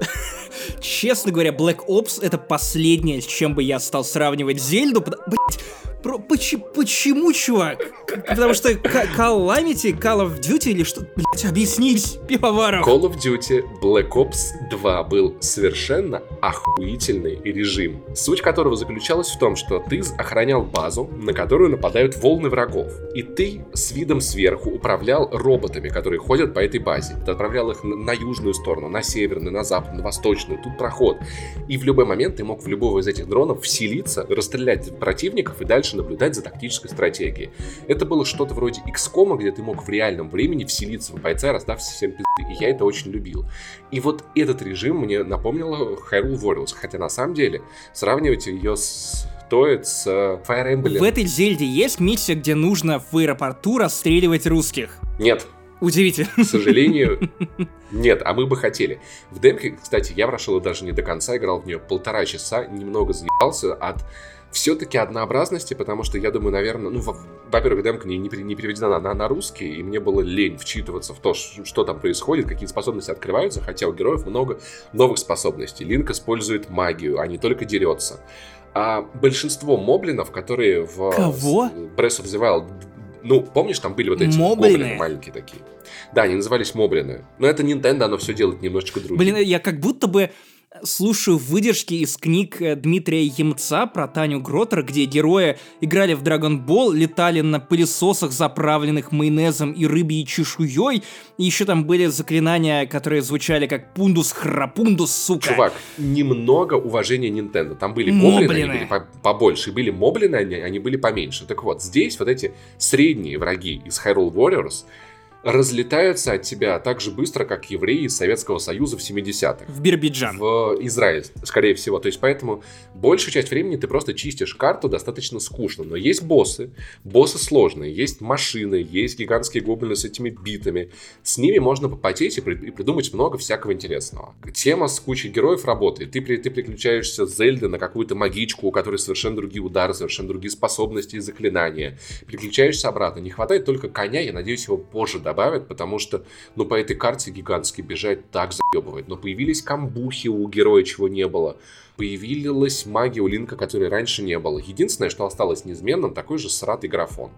Честно говоря, Black Ops это последнее, с чем бы я стал сравнивать Зельду. Блять, про, поч- почему, чувак? Потому что Calamity, Call of Duty или что? Блять, объяснись, пивоваров. Call of Duty Black Ops 2 был совершенно охуительный режим, суть которого заключалась в том, что ты охранял базу, на которую нападают волны врагов, и ты с видом сверху управлял роботами, которые ходят по этой базе. Ты отправлял их на, на южную сторону, на северную, на западную, на восточную, тут проход. И в любой момент ты мог в любого из этих дронов вселиться, расстрелять противников и дальше наблюдать за тактической стратегией. Это было что-то вроде XCOM, где ты мог в реальном времени вселиться в бойца раздав всем пизды. И я это очень любил. И вот этот режим мне напомнил Hyrule Warriors. Хотя на самом деле сравнивать ее с стоит с э, Fire Emblem. В этой Зельде есть миссия, где нужно в аэропорту расстреливать русских. Нет, Удивительно. К сожалению, нет, а мы бы хотели. В демке, кстати, я прошел даже не до конца, играл в нее полтора часа, немного заебался от все-таки однообразности, потому что я думаю, наверное, ну, во-первых, демка не, не переведена на, на, на русский, и мне было лень вчитываться в то, что там происходит, какие способности открываются, хотя у героев много новых способностей. Линк использует магию, а не только дерется. А большинство моблинов, которые в Кого? Breath of the Wild ну, помнишь, там были вот эти Моблины? гоблины маленькие такие. Да, они назывались моблины. Но это Nintendo, оно все делает немножечко другим. Блин, я как будто бы слушаю выдержки из книг э, Дмитрия Емца про Таню Гротер, где герои играли в Dragon Ball, летали на пылесосах, заправленных майонезом и рыбьей чешуей, и еще там были заклинания, которые звучали как пундус храпундус, сука. Чувак, немного уважения Nintendo. Там были моблины, Моблины. они были по- побольше, и были моблины, они, они были поменьше. Так вот, здесь вот эти средние враги из Hyrule Warriors разлетаются от тебя так же быстро, как евреи из Советского Союза в 70-х. В Бирбиджан. в Израиль, скорее всего. То есть, поэтому большую часть времени ты просто чистишь карту достаточно скучно. Но есть боссы, боссы сложные, есть машины, есть гигантские гоблины с этими битами. С ними можно попотеть и, при- и придумать много всякого интересного. Тема с кучей героев работает. Ты, при- ты переключаешься с Зельды на какую-то магичку, у которой совершенно другие удары, совершенно другие способности и заклинания. Переключаешься обратно. Не хватает только коня, я надеюсь, его позже добавят, потому что, ну, по этой карте гигантски бежать так заебывает. Но появились камбухи у героя, чего не было. Появилась магия у Линка, которой раньше не было. Единственное, что осталось неизменным, такой же сратый графон.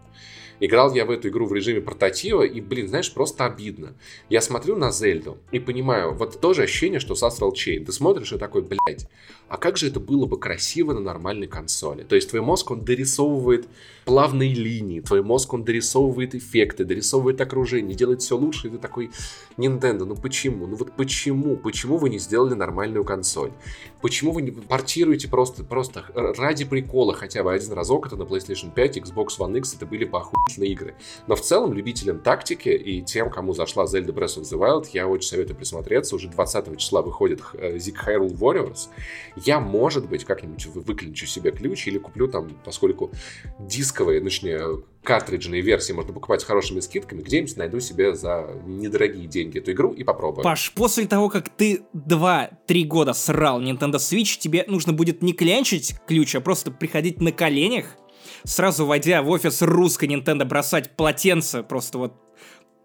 Играл я в эту игру в режиме портатива, и, блин, знаешь, просто обидно. Я смотрю на Зельду и понимаю, вот то же ощущение, что с Astral Chain. Ты смотришь и такой, блядь, а как же это было бы красиво на нормальной консоли? То есть твой мозг, он дорисовывает плавные линии, твой мозг, он дорисовывает эффекты, дорисовывает окружение, делает все лучше, и ты такой, Nintendo, ну почему? Ну вот почему? Почему вы не сделали нормальную консоль? Почему вы не портируете просто, просто ради прикола хотя бы один разок это на PlayStation 5, Xbox One X, это были бы охуительные игры. Но в целом любителям тактики и тем, кому зашла Zelda Breath of the Wild, я очень советую присмотреться. Уже 20 числа выходит э, Zig Hyrule Warriors. Я, может быть, как-нибудь вы- выклинчу себе ключ или куплю там, поскольку дисковые, точнее, картриджные версии можно покупать с хорошими скидками, где-нибудь найду себе за недорогие деньги эту игру и попробую. Паш, после того, как ты 2-3 года срал Nintendo Switch, тебе нужно будет не клянчить ключ, а просто приходить на коленях, сразу войдя в офис русской Nintendo, бросать полотенце просто вот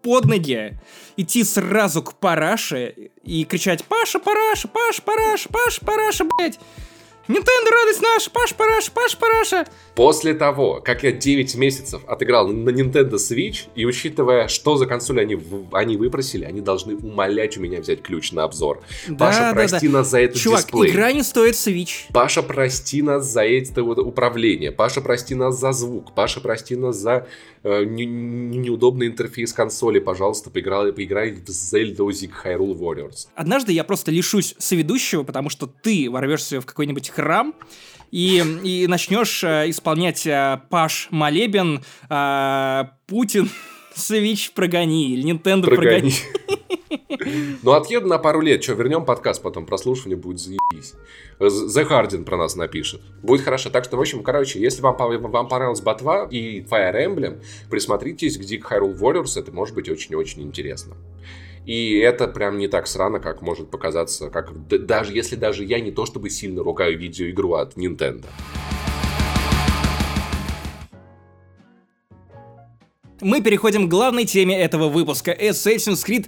под ноги, идти сразу к Параше и кричать «Паша, Параша, Паш, Параша, Паш, Параша, блядь! Нинтендо, радость наша! Паш, Параша, Паш, Параша!» После того, как я 9 месяцев отыграл на Nintendo Switch, и учитывая, что за консоль они, они выпросили, они должны умолять у меня взять ключ на обзор. Паша, Да, да, прости да. нас за этот Чувак, дисплей. игра не стоит Switch. Паша, прости нас за это вот управление. Паша, прости нас за звук. Паша, прости нас за э, не- не- неудобный интерфейс консоли. Пожалуйста, поиграй, поиграй в Zelda Zig Hyrule Warriors. Однажды я просто лишусь соведущего, потому что ты ворвешься в какой-нибудь храм и, и начнешь э, исполнять э, Паш Молебен, э, Путин, *laughs* Свич прогони, или Nintendo прогони. Прогони. *laughs* Ну, отъеду на пару лет. Что, вернем подкаст, потом прослушивание будет заебись. The Guardian про нас напишет. Будет хорошо. Так что, в общем, короче, если вам, вам понравилась Ботва и Fire Emblem, присмотритесь к Dick Hyrule Warriors. Это может быть очень-очень интересно. И это прям не так срано, как может показаться, как даже если даже я не то чтобы сильно ругаю видеоигру от Nintendo. Мы переходим к главной теме этого выпуска. Assassin's Creed...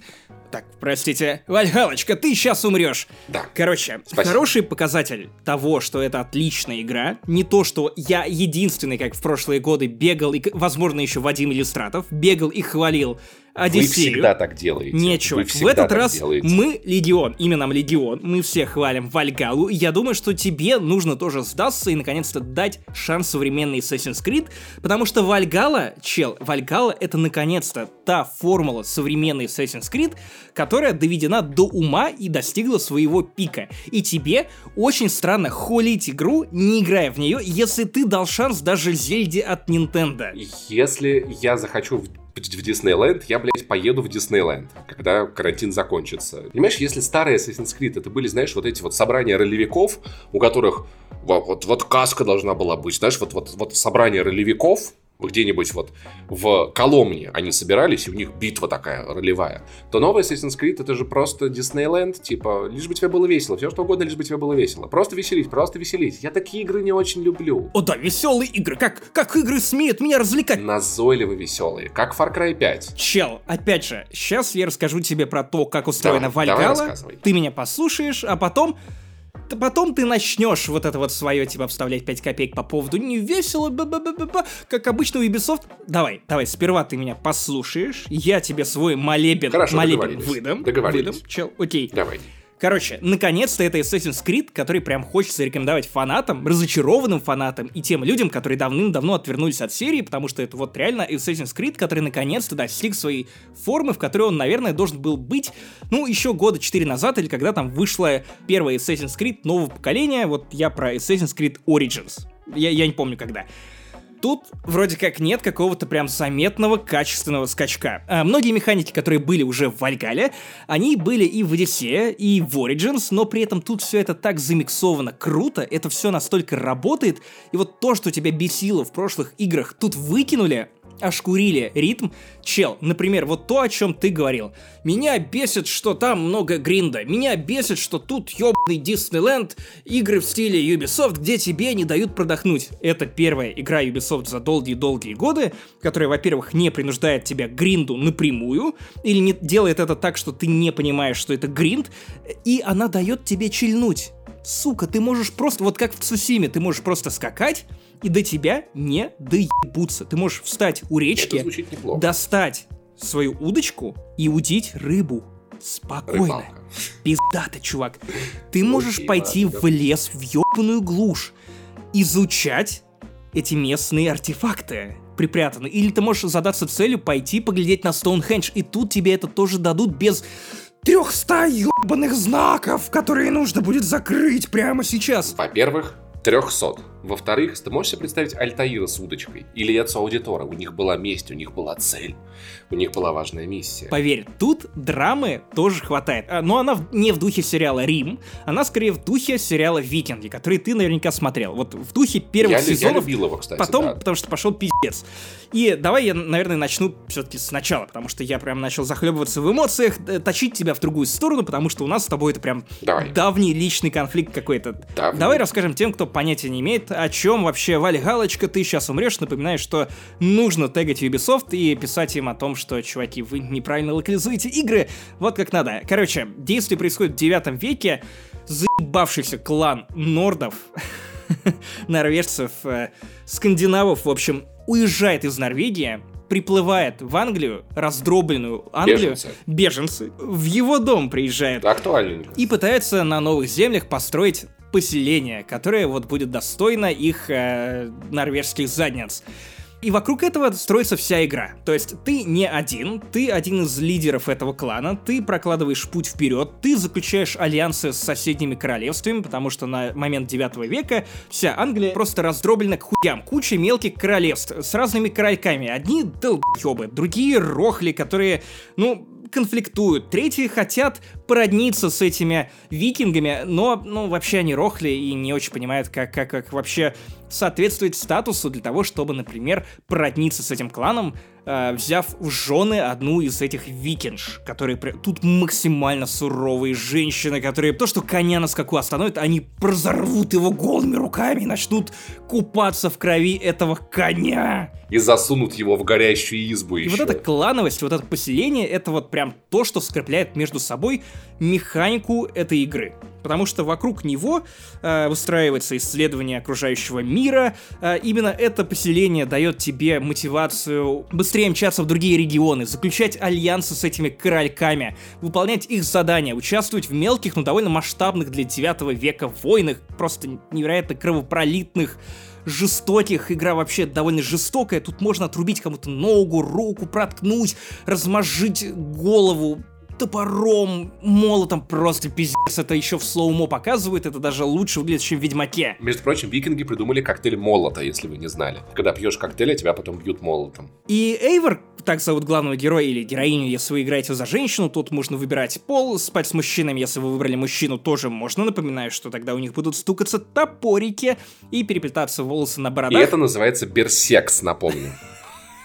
Так, простите. Вальгалочка, ты сейчас умрешь. Да. Короче, Спасибо. хороший показатель того, что это отличная игра, не то, что я единственный, как в прошлые годы, бегал, и, возможно, еще Вадим Иллюстратов, бегал и хвалил Вы Одиссею. всегда так делаете. Не, Вы чувак, в этот раз делаете. мы Легион, именно нам Легион, мы все хвалим Вальгалу, и я думаю, что тебе нужно тоже сдаться и наконец-то дать шанс современной Assassin's Creed, потому что Вальгала, чел, Вальгала это наконец-то та формула современной Assassin's Creed, которая доведена до ума и достигла своего пика. И тебе очень странно холить игру, не играя в нее, если ты дал шанс даже Зельде от Nintendo. Если я захочу в, Диснейленд, я, блядь, поеду в Диснейленд, когда карантин закончится. Понимаешь, если старые Assassin's Creed, это были, знаешь, вот эти вот собрания ролевиков, у которых вот, вот, вот каска должна была быть, знаешь, вот, вот, вот собрание ролевиков, где-нибудь вот в Коломне они собирались, и у них битва такая ролевая, то новый Assassin's Creed это же просто Диснейленд, типа, лишь бы тебе было весело, все что угодно, лишь бы тебе было весело. Просто веселись, просто веселись. Я такие игры не очень люблю. О да, веселые игры, как, как игры смеют меня развлекать. Назойливо веселые, как Far Cry 5. Чел, опять же, сейчас я расскажу тебе про то, как устроена Давай, давай Вальгала. рассказывай. Ты меня послушаешь, а потом Потом ты начнешь вот это вот свое, типа, вставлять 5 копеек по поводу не весело, ба-ба-ба-ба-ба, как обычно у Ubisoft. Давай, давай, сперва ты меня послушаешь, я тебе свой молебен, Хорошо, молебен договорились. выдам. Договорились. Выдам, чел, окей. Давай. Короче, наконец-то это Assassin's Creed, который прям хочется рекомендовать фанатам, разочарованным фанатам и тем людям, которые давным-давно отвернулись от серии, потому что это вот реально Assassin's Creed, который наконец-то достиг своей формы, в которой он, наверное, должен был быть, ну, еще года 4 назад, или когда там вышла первая Assassin's Creed нового поколения, вот я про Assassin's Creed Origins. Я, я не помню когда. Тут вроде как нет какого-то прям заметного качественного скачка. А многие механики, которые были уже в Вальгале, они были и в Одиссее, и в Origins, но при этом тут все это так замиксовано круто, это все настолько работает, и вот то, что тебя бесило в прошлых играх, тут выкинули, ошкурили ритм. Чел, например, вот то, о чем ты говорил. Меня бесит, что там много гринда. Меня бесит, что тут ёбаный Диснейленд, игры в стиле Ubisoft, где тебе не дают продохнуть. Это первая игра Ubisoft за долгие-долгие годы, которая, во-первых, не принуждает тебя к гринду напрямую, или не делает это так, что ты не понимаешь, что это гринд, и она дает тебе чильнуть. Сука, ты можешь просто, вот как в Цусиме, ты можешь просто скакать, и до тебя не доебутся. Ты можешь встать у речки, достать свою удочку и удить рыбу. Спокойно. Рыбалка. Пиздато, чувак. Ты можешь пойти в лес, в ёбаную глушь, изучать эти местные артефакты припрятаны. Или ты можешь задаться целью пойти поглядеть на Стоунхендж, и тут тебе это тоже дадут без 300 ёбаных знаков, которые нужно будет закрыть прямо сейчас. Во-первых, 300. Во-вторых, ты можешь себе представить Альтаира с удочкой? Или Эцо Аудитора? У них была месть, у них была цель, у них была важная миссия. Поверь, тут драмы тоже хватает. А, Но она не в духе сериала «Рим», она скорее в духе сериала «Викинги», который ты наверняка смотрел. Вот в духе первых я, лю- я сезонов, любил его, кстати, потом, да. потому что пошел пиздец. И давай я, наверное, начну все-таки сначала, потому что я прям начал захлебываться в эмоциях, э, точить тебя в другую сторону, потому что у нас с тобой это прям Давай. давний личный конфликт какой-то. Давний. Давай расскажем тем, кто понятия не имеет, о чем вообще Валя Галочка, ты сейчас умрешь, напоминаю, что нужно тегать Ubisoft и писать им о том, что, чуваки, вы неправильно локализуете игры, вот как надо. Короче, действие происходит в 9 веке, заебавшийся клан нордов, *laughs* норвежцев, э, скандинавов, в общем, уезжает из Норвегии, приплывает в Англию, раздробленную Англию, Беженцы. беженцы, в его дом приезжают Актуальненько. и пытаются на новых землях построить поселение, которое вот будет достойно их э, норвежских задниц. И вокруг этого строится вся игра. То есть ты не один, ты один из лидеров этого клана, ты прокладываешь путь вперед, ты заключаешь альянсы с соседними королевствами, потому что на момент 9 века вся Англия просто раздроблена к хуям. Куча мелких королевств с разными корольками. Одни долбоебы, другие рохли, которые, ну, конфликтуют. Третьи хотят породниться с этими викингами, но, ну, вообще они рохли и не очень понимают, как, как, как вообще соответствовать статусу для того, чтобы, например, породниться с этим кланом, взяв в жены одну из этих викинж, которые при- тут максимально суровые женщины, которые то, что коня на скаку остановят, они разорвут его голыми руками и начнут купаться в крови этого коня. И засунут его в горящую избу И еще. вот эта клановость, вот это поселение, это вот прям то, что скрепляет между собой механику этой игры. Потому что вокруг него э, выстраивается исследование окружающего мира. Э, именно это поселение дает тебе мотивацию быстрее мчаться в другие регионы, заключать альянсы с этими корольками, выполнять их задания, участвовать в мелких, но довольно масштабных для 9 века войнах, просто невероятно кровопролитных жестоких, игра вообще довольно жестокая, тут можно отрубить кому-то ногу, руку, проткнуть, размозжить голову топором, молотом, просто пиздец, это еще в слоумо показывает, это даже лучше выглядит, чем в Ведьмаке. Между прочим, викинги придумали коктейль молота, если вы не знали. Когда пьешь коктейль, а тебя потом бьют молотом. И Эйвор, так зовут главного героя или героиню, если вы играете за женщину, тут можно выбирать пол, спать с мужчинами, если вы выбрали мужчину, тоже можно. Напоминаю, что тогда у них будут стукаться топорики и переплетаться волосы на И бородах. это называется берсекс, напомню.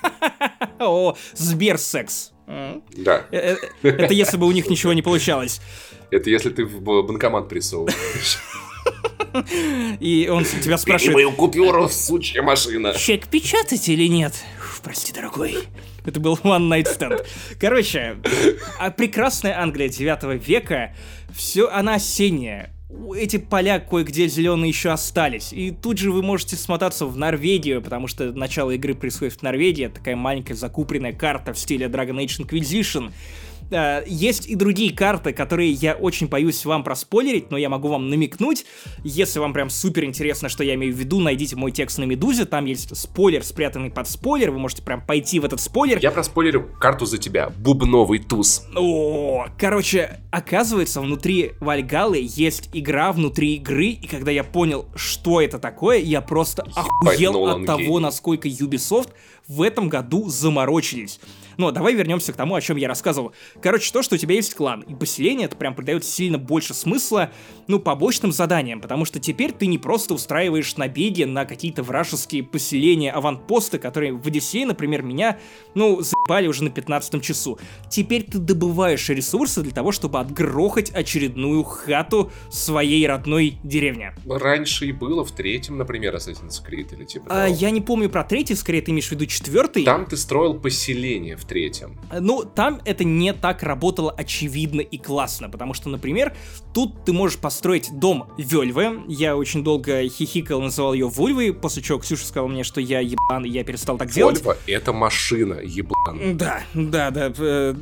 *laughs* О, Сберсекс. Да. Э, э, это если бы у них ничего не получалось. Это если ты в банкомат присовываешь. И он тебя спрашивает... мою купюру, сучья машина. Чек печатать или нет? Прости, дорогой. Это был One Night Stand. Короче, а прекрасная Англия 9 века, все, она осенняя. Эти поля кое-где зеленые еще остались. И тут же вы можете смотаться в Норвегию, потому что начало игры происходит в Норвегии. Такая маленькая закупленная карта в стиле Dragon Age Inquisition. Э, есть и другие карты, которые я очень боюсь вам проспойлерить, но я могу вам намекнуть. Если вам прям супер интересно, что я имею в виду, найдите мой текст на Медузе, там есть спойлер, спрятанный под спойлер, вы можете прям пойти в этот спойлер. Я проспойлерю карту за тебя. Бубновый туз. О, короче, оказывается, внутри Вальгалы есть игра внутри игры, и когда я понял, что это такое, я просто Ебать, охуел Нолан от того, гей. насколько Ubisoft в этом году заморочились. Но давай вернемся к тому, о чем я рассказывал. Короче, то, что у тебя есть клан и поселение, это прям придает сильно больше смысла, ну, побочным заданиям, потому что теперь ты не просто устраиваешь набеги на какие-то вражеские поселения, аванпосты, которые в Одиссее, например, меня, ну, заебали уже на 15 часу. Теперь ты добываешь ресурсы для того, чтобы отгрохать очередную хату своей родной деревни. Раньше и было в третьем, например, Assassin's Creed или типа а, Я не помню про третий, скорее ты имеешь в виду четвертый. Там ты строил поселение в третьем. Ну, там это не так работало очевидно и классно, потому что, например, тут ты можешь построить дом Вельвы. Я очень долго хихикал, называл ее Вульвой, после чего Ксюша сказала мне, что я ебан, и я перестал так делать. Вольва — это машина, еблан. Да, да, да.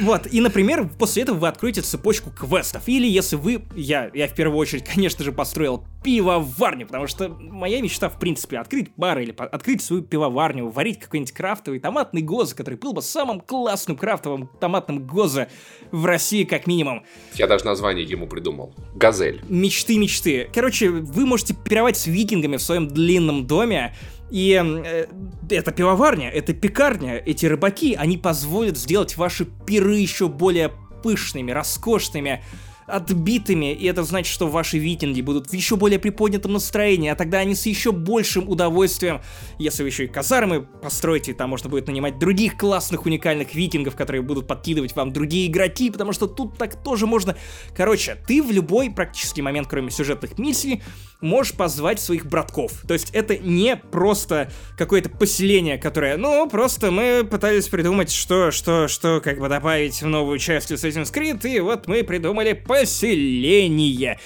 Вот, и, например, после этого вы откроете цепочку квестов. Или если вы, я, я в первую очередь, конечно же, построил пивоварню, потому что моя мечта, в принципе, открыть бар или открыть свою пивоварню, варить какой-нибудь крафтовый томатный гоза, который был бы самым классным крафтовым томатным гоза в России, как минимум. Я даже название ему придумал. Газель. Мечты, мечты. Короче, вы можете пировать с викингами в своем длинном доме, и э, это пивоварня, это пекарня, эти рыбаки, они позволят сделать ваши пиры еще более пышными, роскошными, отбитыми, и это значит, что ваши викинги будут в еще более приподнятом настроении, а тогда они с еще большим удовольствием, если вы еще и казармы построите, там можно будет нанимать других классных уникальных викингов, которые будут подкидывать вам другие игроки, потому что тут так тоже можно... Короче, ты в любой практически момент, кроме сюжетных миссий, можешь позвать своих братков. То есть это не просто какое-то поселение, которое, ну, просто мы пытались придумать, что, что, что, как бы добавить в новую часть Assassin's Creed, и вот мы придумали поселение.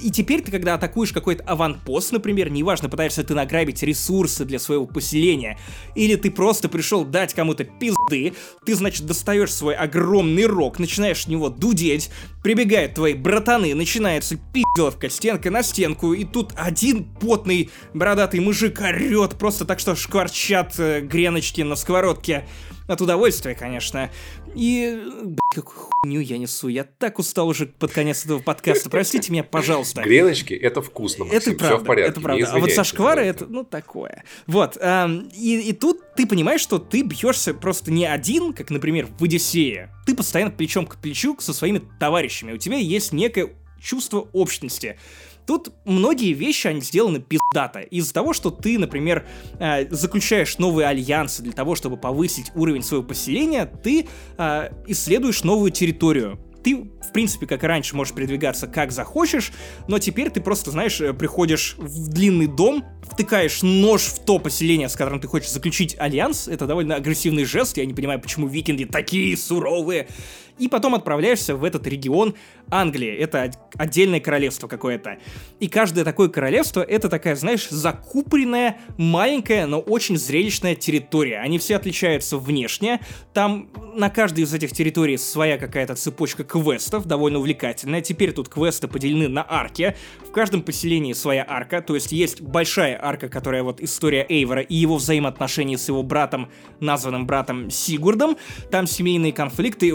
И теперь ты, когда атакуешь какой-то аванпост, например, неважно, пытаешься ты награбить ресурсы для своего поселения, или ты просто пришел дать кому-то пизды, ты, значит, достаешь свой огромный рог, начинаешь в него дудеть, прибегают твои братаны, начинается пизделовка стенка на стенку, и тут один потный бородатый мужик орет просто так, что шкварчат э, греночки на сковородке. От удовольствия, конечно. И, блядь, какую хуйню я несу. Я так устал уже под конец этого подкаста. Простите меня, пожалуйста. Греночки — это вкусно, Максим. Это правда, Все в порядке. это правда. А вот со шквары это, ну, такое. Вот. И, и тут ты понимаешь, что ты бьешься просто не один, как, например, в Одиссее. Ты постоянно плечом к плечу со своими товарищами. У тебя есть некое чувство общности. Тут многие вещи, они сделаны пиздато. Из-за того, что ты, например, э, заключаешь новые альянсы для того, чтобы повысить уровень своего поселения, ты э, исследуешь новую территорию ты, в принципе, как и раньше, можешь передвигаться как захочешь, но теперь ты просто, знаешь, э, приходишь в длинный дом, втыкаешь нож в то поселение, с которым ты хочешь заключить альянс. Это довольно агрессивный жест, я не понимаю, почему викинги такие суровые и потом отправляешься в этот регион Англии. Это отдельное королевство какое-то. И каждое такое королевство — это такая, знаешь, закупоренная, маленькая, но очень зрелищная территория. Они все отличаются внешне. Там на каждой из этих территорий своя какая-то цепочка квестов, довольно увлекательная. Теперь тут квесты поделены на арки. В каждом поселении своя арка, то есть есть большая арка, которая вот история Эйвора и его взаимоотношения с его братом, названным братом Сигурдом. Там семейные конфликты.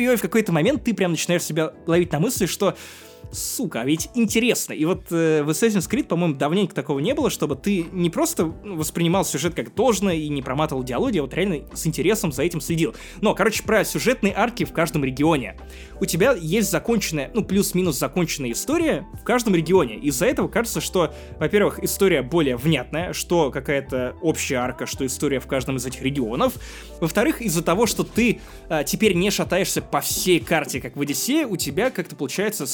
Ой-ой-ой, в какой-то момент ты прям начинаешь себя ловить на мысли, что сука, а ведь интересно. И вот э, в Assassin's Creed, по-моему, давненько такого не было, чтобы ты не просто воспринимал сюжет как должно и не проматывал диалоги, а вот реально с интересом за этим следил. Но, короче, про сюжетные арки в каждом регионе. У тебя есть законченная, ну, плюс-минус законченная история в каждом регионе. Из-за этого кажется, что, во-первых, история более внятная, что какая-то общая арка, что история в каждом из этих регионов. Во-вторых, из-за того, что ты а, теперь не шатаешься по всей карте, как в Одиссее, у тебя как-то получается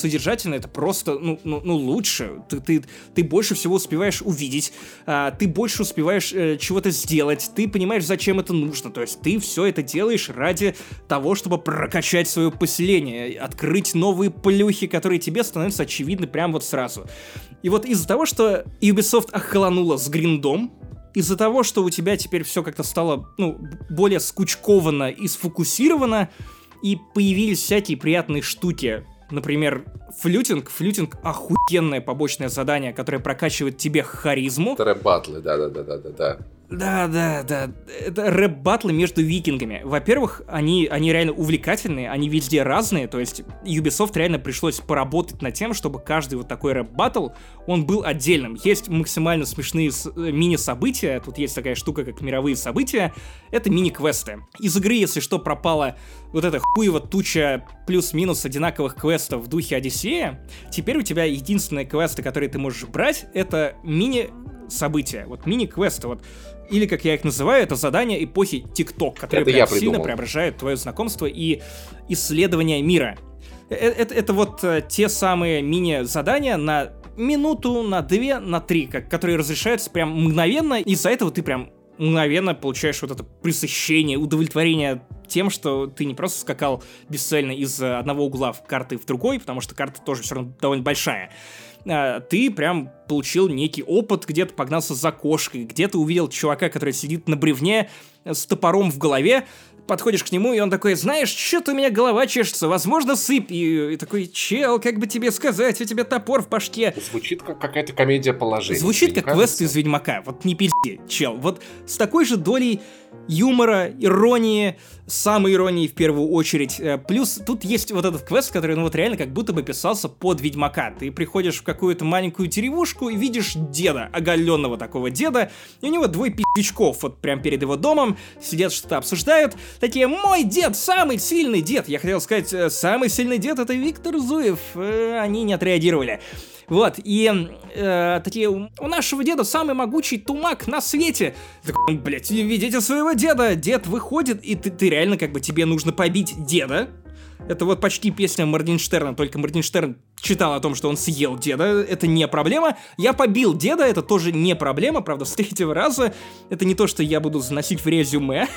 содержательно это просто, ну, ну, ну лучше. Ты, ты, ты больше всего успеваешь увидеть, а, ты больше успеваешь э, чего-то сделать, ты понимаешь, зачем это нужно. То есть ты все это делаешь ради того, чтобы прокачать свое поселение, открыть новые плюхи, которые тебе становятся очевидны прямо вот сразу. И вот из-за того, что Ubisoft охолонула с гриндом, из-за того, что у тебя теперь все как-то стало, ну, более скучковано и сфокусировано, и появились всякие приятные штуки, например, flyting. Flyting — охуенное побочное задание, которое прокачивает тебе харизму. Это рэп-батлы, да-да-да-да-да. Да, да, да. Это рэп-батлы между викингами. Во-первых, они, они реально увлекательные, они везде разные, то есть Ubisoft реально пришлось поработать над тем, чтобы каждый вот такой рэп-баттл, он был отдельным. Есть максимально смешные э, мини-события, тут есть такая штука, как мировые события, это мини-квесты. Из игры, если что, пропала вот эта хуева туча плюс-минус одинаковых квестов в духе Одиссея, теперь у тебя единственные квесты, которые ты можешь брать, это мини события, вот мини-квесты, вот или, как я их называю, это задания эпохи ТикТок, которые прям сильно преображают твое знакомство и исследование мира. Это, это, это вот э, те самые мини-задания на минуту, на две, на три, как, которые разрешаются прям мгновенно, и из-за этого ты прям мгновенно получаешь вот это пресыщение, удовлетворение тем, что ты не просто скакал бесцельно из одного угла в карты в другой, потому что карта тоже все равно довольно большая, а, ты прям получил некий опыт, где-то погнался за кошкой, где-то увидел чувака, который сидит на бревне с топором в голове, подходишь к нему, и он такой, знаешь, что-то у меня голова чешется, возможно, сыпь. И, и такой, чел, как бы тебе сказать, у тебя топор в башке. Звучит как какая-то комедия положения. Звучит как квест из Ведьмака. Вот не пизди, чел. Вот с такой же долей юмора, иронии, самой иронии в первую очередь. Э, плюс тут есть вот этот квест, который, ну вот реально как будто бы писался под Ведьмака. Ты приходишь в какую-то маленькую деревушку и видишь деда, оголенного такого деда, и у него двое пиздючков вот прям перед его домом, сидят что-то обсуждают, такие, мой дед, самый сильный дед. Я хотел сказать, э, самый сильный дед это Виктор Зуев. Э, они не отреагировали. Вот, и э, такие, у нашего деда самый могучий тумак на свете. Такой, блядь, видите своего деда? Дед выходит, и ты, ты реально как бы тебе нужно побить деда, это вот почти песня Моргенштерна, только Моргенштерн читал о том, что он съел деда, это не проблема. Я побил деда, это тоже не проблема, правда, с третьего раза. Это не то, что я буду заносить в резюме.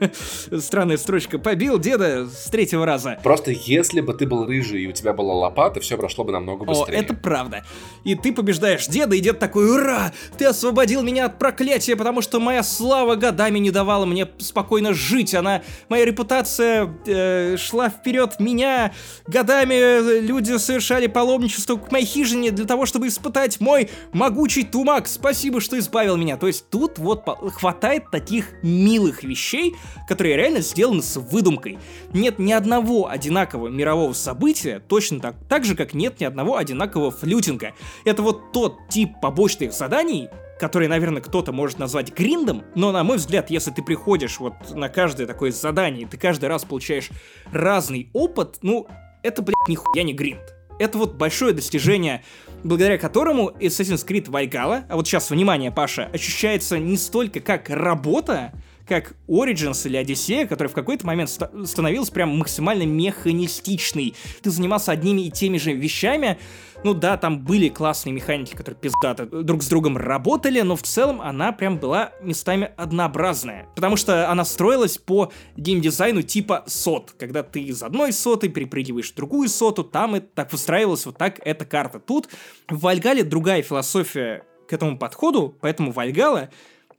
*laughs* Странная строчка. Побил деда с третьего раза. Просто если бы ты был рыжий и у тебя была лопата, все прошло бы намного быстрее. О, это правда. И ты побеждаешь деда, и дед такой, ура, ты освободил меня от проклятия, потому что моя слава годами не давала мне спокойно жить. Она, моя репутация э, шла вперед вперед меня. Годами э, люди совершали паломничество к моей хижине для того, чтобы испытать мой могучий тумак. Спасибо, что избавил меня. То есть тут вот хватает таких милых вещей, которые реально сделаны с выдумкой. Нет ни одного одинакового мирового события, точно так, так же, как нет ни одного одинакового флютинга. Это вот тот тип побочных заданий, который, наверное, кто-то может назвать гриндом, но, на мой взгляд, если ты приходишь вот на каждое такое задание, ты каждый раз получаешь разный опыт, ну, это, блядь, нихуя не гринд. Это вот большое достижение, благодаря которому Assassin's Creed Valhalla, а вот сейчас, внимание, Паша, ощущается не столько как работа, как Origins или Одиссея, который в какой-то момент ст- становился прям максимально механистичный. Ты занимался одними и теми же вещами, ну да, там были классные механики, которые пиздато друг с другом работали, но в целом она прям была местами однообразная. Потому что она строилась по геймдизайну типа сот. Когда ты из одной соты перепрыгиваешь в другую соту, там это так выстраивалась вот так эта карта. Тут в Вальгале другая философия к этому подходу, поэтому Вальгала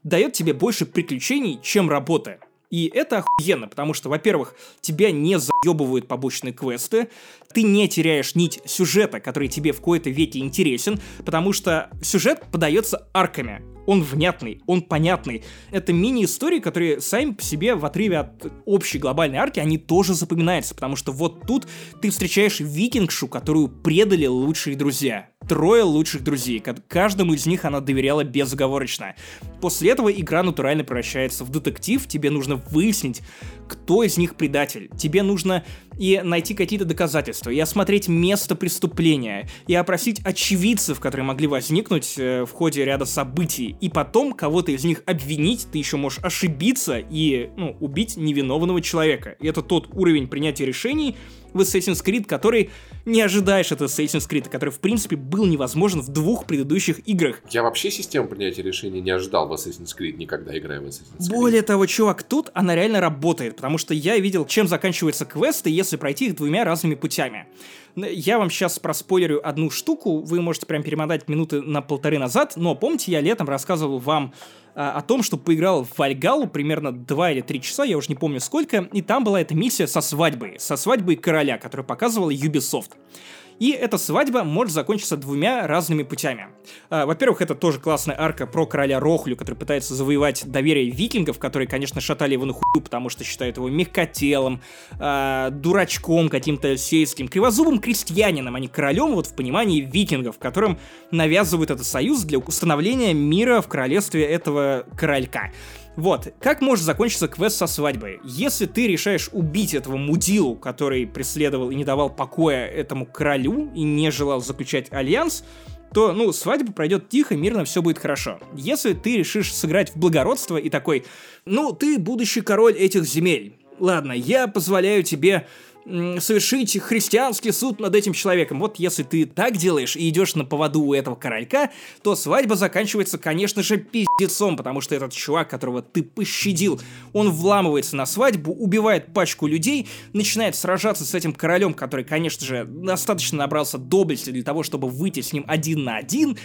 дает тебе больше приключений, чем работа. И это охуенно, потому что, во-первых, тебя не заебывают побочные квесты, ты не теряешь нить сюжета, который тебе в кои-то веке интересен, потому что сюжет подается арками. Он внятный, он понятный. Это мини-истории, которые сами по себе в отрыве от общей глобальной арки, они тоже запоминаются, потому что вот тут ты встречаешь викингшу, которую предали лучшие друзья трое лучших друзей. Каждому из них она доверяла безоговорочно. После этого игра натурально превращается в детектив. Тебе нужно выяснить, кто из них предатель. Тебе нужно и найти какие-то доказательства, и осмотреть место преступления, и опросить очевидцев, которые могли возникнуть э, в ходе ряда событий, и потом кого-то из них обвинить, ты еще можешь ошибиться и ну, убить невиновного человека. И это тот уровень принятия решений, в Assassin's Creed, который не ожидаешь от Assassin's Creed, который, в принципе, был невозможен в двух предыдущих играх. Я вообще систему принятия решений не ожидал в Assassin's Creed, никогда играя в Assassin's Creed. Более того, чувак, тут она реально работает, потому что я видел, чем заканчиваются квесты, если пройти их двумя разными путями. Я вам сейчас проспойлерю одну штуку, вы можете прям перемотать минуты на полторы назад, но помните, я летом рассказывал вам о том, что поиграл в Вальгалу примерно 2 или 3 часа, я уже не помню сколько, и там была эта миссия со свадьбой, со свадьбой короля, которую показывала Ubisoft. И эта свадьба может закончиться двумя разными путями. А, во-первых, это тоже классная арка про короля Рохлю, который пытается завоевать доверие викингов, которые, конечно, шатали его на хую, потому что считают его мягкотелым, э, дурачком каким-то сельским, кривозубым крестьянином, а не королем вот в понимании викингов, которым навязывают этот союз для установления мира в королевстве этого королька. Вот, как может закончиться квест со свадьбой? Если ты решаешь убить этого мудилу, который преследовал и не давал покоя этому королю и не желал заключать альянс, то, ну, свадьба пройдет тихо, мирно, все будет хорошо. Если ты решишь сыграть в благородство и такой, ну, ты будущий король этих земель, ладно, я позволяю тебе совершить христианский суд над этим человеком. Вот если ты так делаешь и идешь на поводу у этого королька, то свадьба заканчивается, конечно же, пиздецом, потому что этот чувак, которого ты пощадил, он вламывается на свадьбу, убивает пачку людей, начинает сражаться с этим королем, который, конечно же, достаточно набрался доблести для того, чтобы выйти с ним один на один,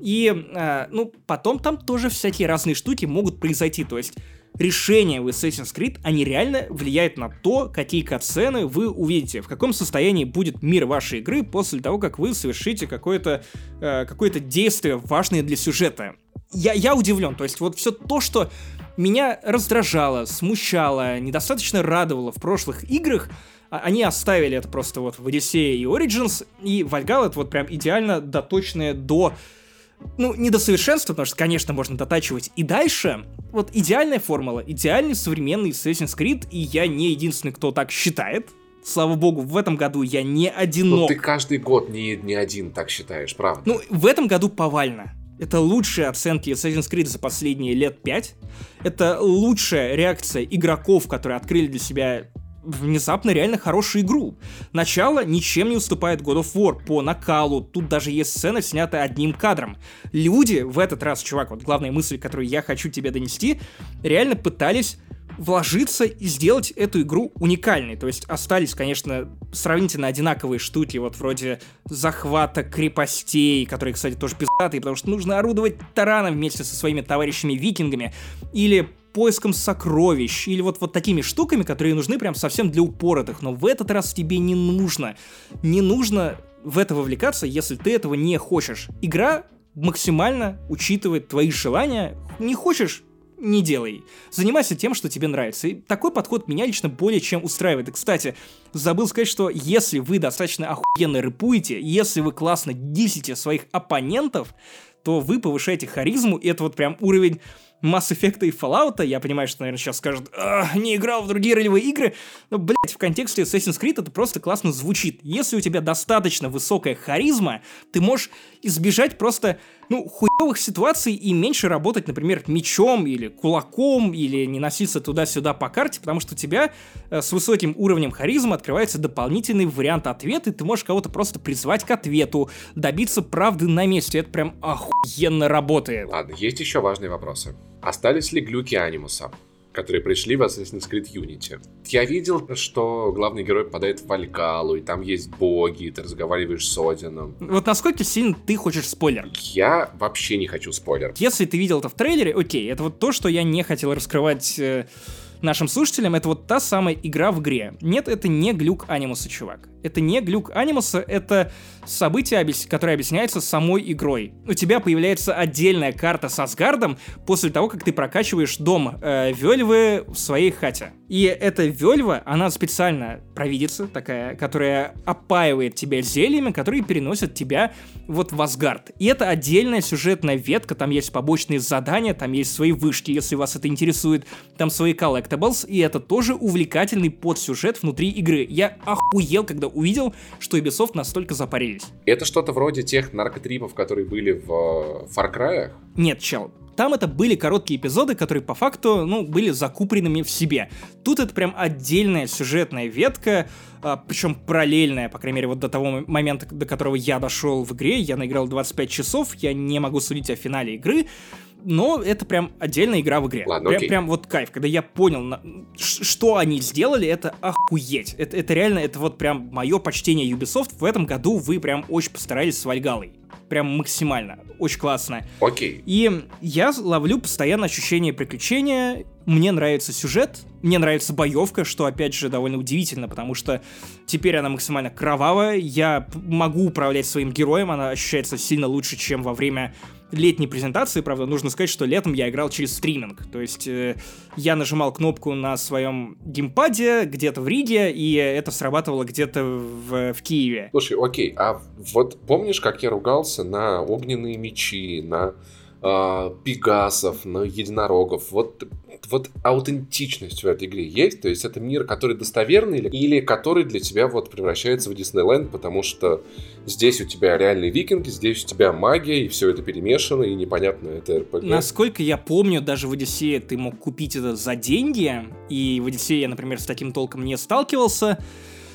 и, э, ну, потом там тоже всякие разные штуки могут произойти, то есть решения в Assassin's Creed, они реально влияют на то, какие катсцены вы увидите, в каком состоянии будет мир вашей игры после того, как вы совершите какое-то э, какое действие важное для сюжета. Я, я удивлен, то есть вот все то, что меня раздражало, смущало, недостаточно радовало в прошлых играх, а, они оставили это просто вот в Odyssey и Origins, и Valhalla это вот прям идеально доточное до ну, не до совершенства, потому что, конечно, можно дотачивать и дальше. Вот идеальная формула, идеальный современный Assassin's Creed, и я не единственный, кто так считает. Слава богу, в этом году я не одинок. Ну, ты каждый год не, не один так считаешь, правда? Ну, в этом году повально. Это лучшие оценки Assassin's Creed за последние лет пять. Это лучшая реакция игроков, которые открыли для себя внезапно реально хорошую игру. Начало ничем не уступает God of War по накалу, тут даже есть сцена, снятая одним кадром. Люди в этот раз, чувак, вот главная мысль, которую я хочу тебе донести, реально пытались вложиться и сделать эту игру уникальной. То есть остались, конечно, сравнительно одинаковые штуки, вот вроде захвата крепостей, которые, кстати, тоже пиздатые, потому что нужно орудовать тараном вместе со своими товарищами-викингами, или поиском сокровищ, или вот, вот такими штуками, которые нужны прям совсем для упоротых, но в этот раз тебе не нужно. Не нужно в это вовлекаться, если ты этого не хочешь. Игра максимально учитывает твои желания. Не хочешь не делай. Занимайся тем, что тебе нравится. И такой подход меня лично более чем устраивает. И, кстати, забыл сказать, что если вы достаточно охуенно рэпуете, если вы классно дисите своих оппонентов, то вы повышаете харизму, и это вот прям уровень Mass Effect и Fallout, я понимаю, что, наверное, сейчас скажут, не играл в другие ролевые игры, но, блядь, в контексте Assassin's Creed это просто классно звучит. Если у тебя достаточно высокая харизма, ты можешь избежать просто ну, хуевых ситуаций и меньше работать, например, мечом или кулаком, или не носиться туда-сюда по карте, потому что у тебя э, с высоким уровнем харизма открывается дополнительный вариант ответа, и ты можешь кого-то просто призвать к ответу, добиться правды на месте. Это прям охуенно работает. Ладно, есть еще важные вопросы. Остались ли глюки анимуса? Которые пришли в Assassin's Creed Unity. Я видел, что главный герой попадает в Валькалу, и там есть боги, и ты разговариваешь с Одином. Вот насколько сильно ты хочешь спойлер? Я вообще не хочу спойлер. Если ты видел это в трейлере, окей, это вот то, что я не хотел раскрывать... Э нашим слушателям, это вот та самая игра в игре. Нет, это не глюк анимуса, чувак. Это не глюк анимуса, это событие, которое объясняется самой игрой. У тебя появляется отдельная карта с Асгардом после того, как ты прокачиваешь дом э, Вельвы в своей хате. И эта Вельва, она специально провидица такая, которая опаивает тебя зельями, которые переносят тебя вот в Асгард. И это отдельная сюжетная ветка, там есть побочные задания, там есть свои вышки, если вас это интересует, там свои collectibles, и это тоже увлекательный подсюжет внутри игры. Я охуел, когда увидел, что Ubisoft настолько запарились. Это что-то вроде тех наркотрипов, которые были в э, Far Cry? Нет, чел, там это были короткие эпизоды, которые по факту, ну, были закупленными в себе. Тут это прям отдельная сюжетная ветка, а, причем параллельная, по крайней мере, вот до того момента, до которого я дошел в игре, я наиграл 25 часов, я не могу судить о финале игры, но это прям отдельная игра в игре. Ладно, прям, прям вот кайф, когда я понял, на, что они сделали, это охуеть. Это, это реально, это вот прям мое почтение Ubisoft. В этом году вы прям очень постарались с Вальгалой прям максимально. Очень классно. Окей. И я ловлю постоянно ощущение приключения. Мне нравится сюжет, мне нравится боевка, что, опять же, довольно удивительно, потому что теперь она максимально кровавая. Я могу управлять своим героем, она ощущается сильно лучше, чем во время летней презентации, правда, нужно сказать, что летом я играл через стриминг. То есть э, я нажимал кнопку на своем геймпаде где-то в Риге, и это срабатывало где-то в, в Киеве. Слушай, окей, а вот помнишь, как я ругался на огненные мечи, на э, пегасов, на единорогов? Вот вот аутентичность в этой игре есть? То есть это мир, который достоверный или, или который для тебя вот превращается в Диснейленд, потому что здесь у тебя реальные викинги, здесь у тебя магия, и все это перемешано, и непонятно, это РПГ. Насколько я помню, даже в Одиссее ты мог купить это за деньги, и в Одиссее я, например, с таким толком не сталкивался,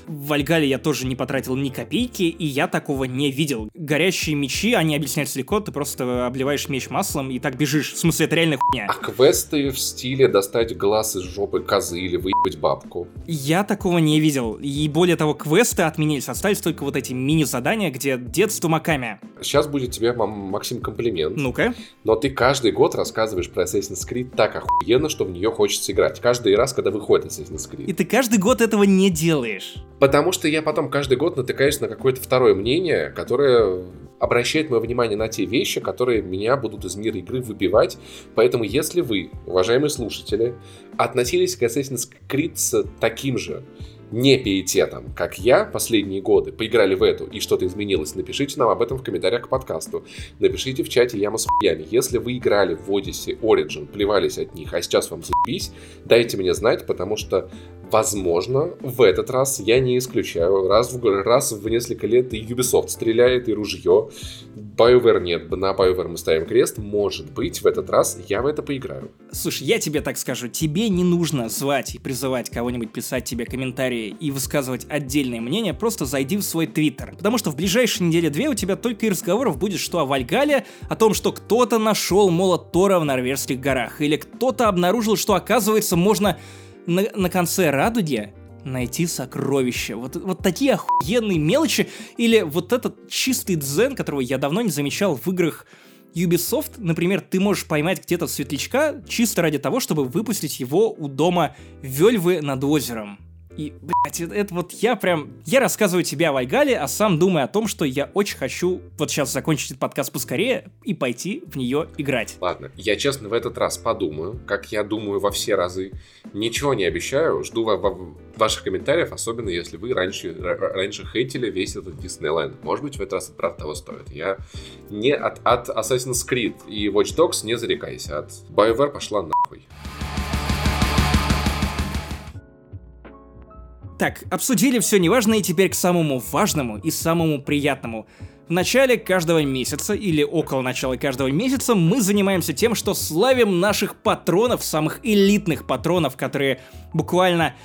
в Вальгале я тоже не потратил ни копейки, и я такого не видел. Горящие мечи, они объясняются легко, ты просто обливаешь меч маслом и так бежишь. В смысле, это реально хуйня. А квесты в стиле достать глаз из жопы козы или выебать бабку? Я такого не видел. И более того, квесты отменились. Остались только вот эти мини-задания, где дед с тумаками. Сейчас будет тебе, Максим, комплимент. Ну-ка. Но ты каждый год рассказываешь про Assassin's Creed так охуенно, что в нее хочется играть. Каждый раз, когда выходит Assassin's Creed. И ты каждый год этого не делаешь. Потому что я потом каждый год натыкаюсь на какое-то второе мнение, которое обращает мое внимание на те вещи, которые меня будут из мира игры выбивать. Поэтому если вы, уважаемые слушатели, относились к Assassin's Creed с таким же не пиететом, как я последние годы, поиграли в эту и что-то изменилось, напишите нам об этом в комментариях к подкасту. Напишите в чате Яма с хуями. Если вы играли в Odyssey Origin, плевались от них, а сейчас вам заебись, дайте мне знать, потому что Возможно, в этот раз я не исключаю. Раз в, раз в несколько лет и Ubisoft стреляет, и ружье. BioWare нет, на BioWare мы ставим крест. Может быть, в этот раз я в это поиграю. Слушай, я тебе так скажу, тебе не нужно звать и призывать кого-нибудь писать тебе комментарии и высказывать отдельное мнение, просто зайди в свой твиттер. Потому что в ближайшие недели-две у тебя только и разговоров будет, что о Вальгале, о том, что кто-то нашел молот Тора в норвежских горах, или кто-то обнаружил, что оказывается можно на, на конце радуги найти сокровища. Вот, вот такие охуенные мелочи. Или вот этот чистый дзен, которого я давно не замечал в играх Ubisoft. Например, ты можешь поймать где-то светлячка чисто ради того, чтобы выпустить его у дома Вельвы над озером. И, блядь, это, это вот я прям... Я рассказываю тебе о Вайгале, а сам думаю о том, что я очень хочу вот сейчас закончить этот подкаст поскорее и пойти в нее играть. Ладно, я честно в этот раз подумаю, как я думаю во все разы. Ничего не обещаю, жду ва- ва- ваших комментариев, особенно если вы раньше, раньше хейтили весь этот Диснейленд. Может быть, в этот раз это правда того стоит. Я не от, от Assassin's Creed и Watch Dogs не зарекайся, от BioWare пошла нахуй. Так, обсудили все неважное, и теперь к самому важному и самому приятному. В начале каждого месяца или около начала каждого месяца мы занимаемся тем, что славим наших патронов, самых элитных патронов, которые буквально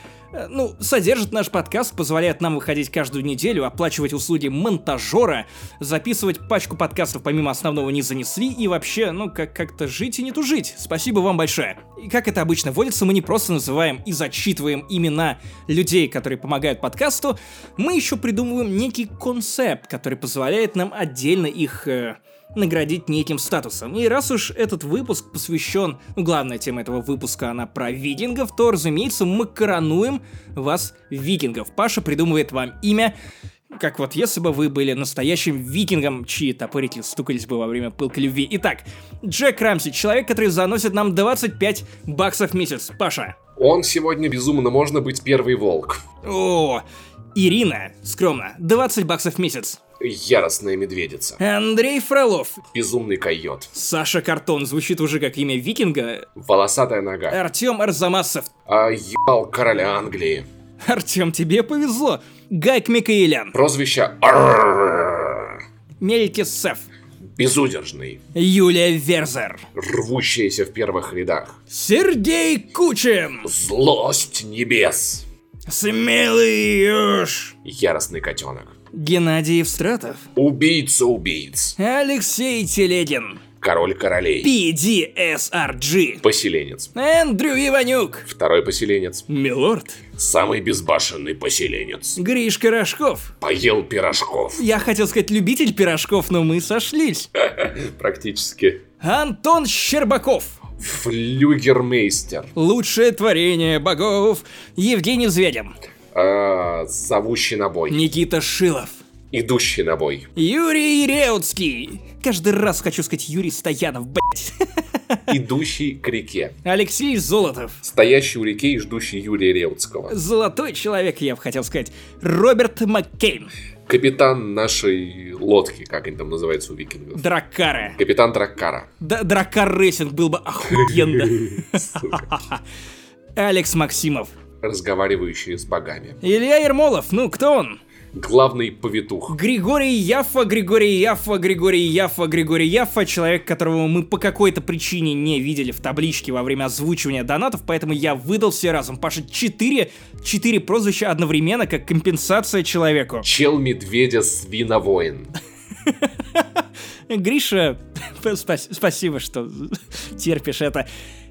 ну, содержит наш подкаст, позволяет нам выходить каждую неделю, оплачивать услуги монтажера, записывать пачку подкастов помимо основного не занесли и вообще, ну, как- как-то жить и не тужить. Спасибо вам большое. И как это обычно водится, мы не просто называем и зачитываем имена людей, которые помогают подкасту, мы еще придумываем некий концепт, который позволяет нам отдельно их... э, наградить неким статусом. И раз уж этот выпуск посвящен, ну, главная тема этого выпуска, она про викингов, то, разумеется, мы коронуем вас викингов. Паша придумывает вам имя, как вот если бы вы были настоящим викингом, чьи топорики стукались бы во время пылкой любви. Итак, Джек Рамси, человек, который заносит нам 25 баксов в месяц. Паша. Он сегодня безумно можно быть первый волк. О, Ирина, скромно, 20 баксов в месяц. Яростная медведица. Андрей Фролов, Безумный койот. Саша Картон, звучит уже как имя викинга. Волосатая нога. Артем Арзамасов, А ебал короля Англии. Артем, тебе повезло. Гайк Микаэлян, Прозвище. Мелькис Сеф, Безудержный. Юлия Верзер, Рвущаяся в первых рядах. Сергей Кучин, Злость небес. Смелый Ёж, Яростный котенок. Геннадий Евстратов, Убийца убийц. Алексей Телегин, Король королей. PDSRG, Поселенец. Эндрю Иванюк, Второй поселенец. Милорд, Самый безбашенный поселенец. Гришка Рожков. Поел пирожков. Я хотел сказать любитель пирожков, но мы сошлись. *laughs* Практически. Антон Щербаков, Флюгермейстер. лучшее творение богов. Евгений Зведин, А, зовущий на бой. Никита Шилов, Идущий на бой. Юрий Реутский. Каждый раз хочу сказать Юрий Стоянов, блять. *laughs* Идущий к реке. Алексей Золотов. Стоящий у реки и ждущий Юрия Реутского. Золотой человек, я бы хотел сказать. Роберт Маккейн. Капитан нашей лодки, как они там называются у викингов. Драккара. Капитан Драккара. Д- Драккар Racing был бы охуенно. *laughs* *laughs* Алекс Максимов. Разговаривающие с богами. Илья Ермолов. Ну, кто он? Главный повитух. Григорий Яффа, Григорий Яффа, Григорий Яффа, Григорий Яффа, человек, которого мы по какой-то причине не видели в табличке во время озвучивания донатов, поэтому я выдал все разом. Паша, четыре, четыре прозвища одновременно, как компенсация человеку. Чел медведя свиновоин. *laughs* Гриша, *laughs* спас- спасибо, что терпишь это.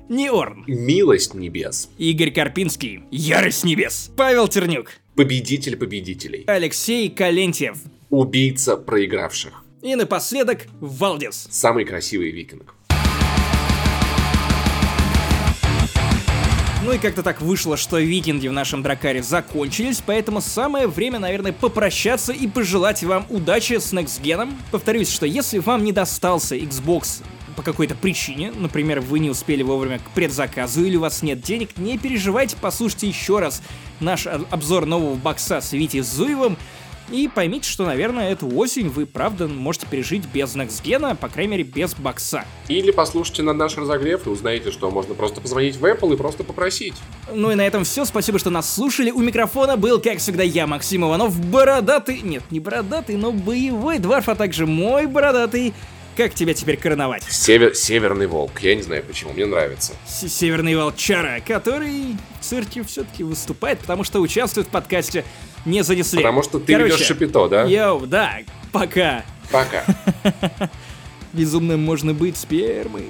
Неорн. Милость небес. Игорь Карпинский. Ярость небес. Павел Тернюк. Победитель победителей. Алексей Калентьев. Убийца проигравших. И напоследок Валдис. Самый красивый викинг. Ну и как-то так вышло, что викинги в нашем дракаре закончились, поэтому самое время, наверное, попрощаться и пожелать вам удачи с Next Gen. Повторюсь, что если вам не достался Xbox по какой-то причине, например, вы не успели вовремя к предзаказу или у вас нет денег, не переживайте, послушайте еще раз наш об- обзор нового бокса с Витей Зуевым, и поймите, что, наверное, эту осень вы, правда, можете пережить без Gen, по крайней мере, без бокса. Или послушайте на наш разогрев и узнаете, что можно просто позвонить в Apple и просто попросить. Ну и на этом все. Спасибо, что нас слушали. У микрофона был, как всегда, я, Максим Иванов, бородатый... Нет, не бородатый, но боевой дворф, а также мой бородатый... Как тебя теперь короновать? Север, Северный волк. Я не знаю почему, мне нравится. С- Северный волчара, который в цирке все-таки выступает, потому что участвует в подкасте «Не занесли». Потому что ты Короче, ведешь Шапито, да? Йоу, да, пока. Пока. *laughs* Безумным можно быть спермой.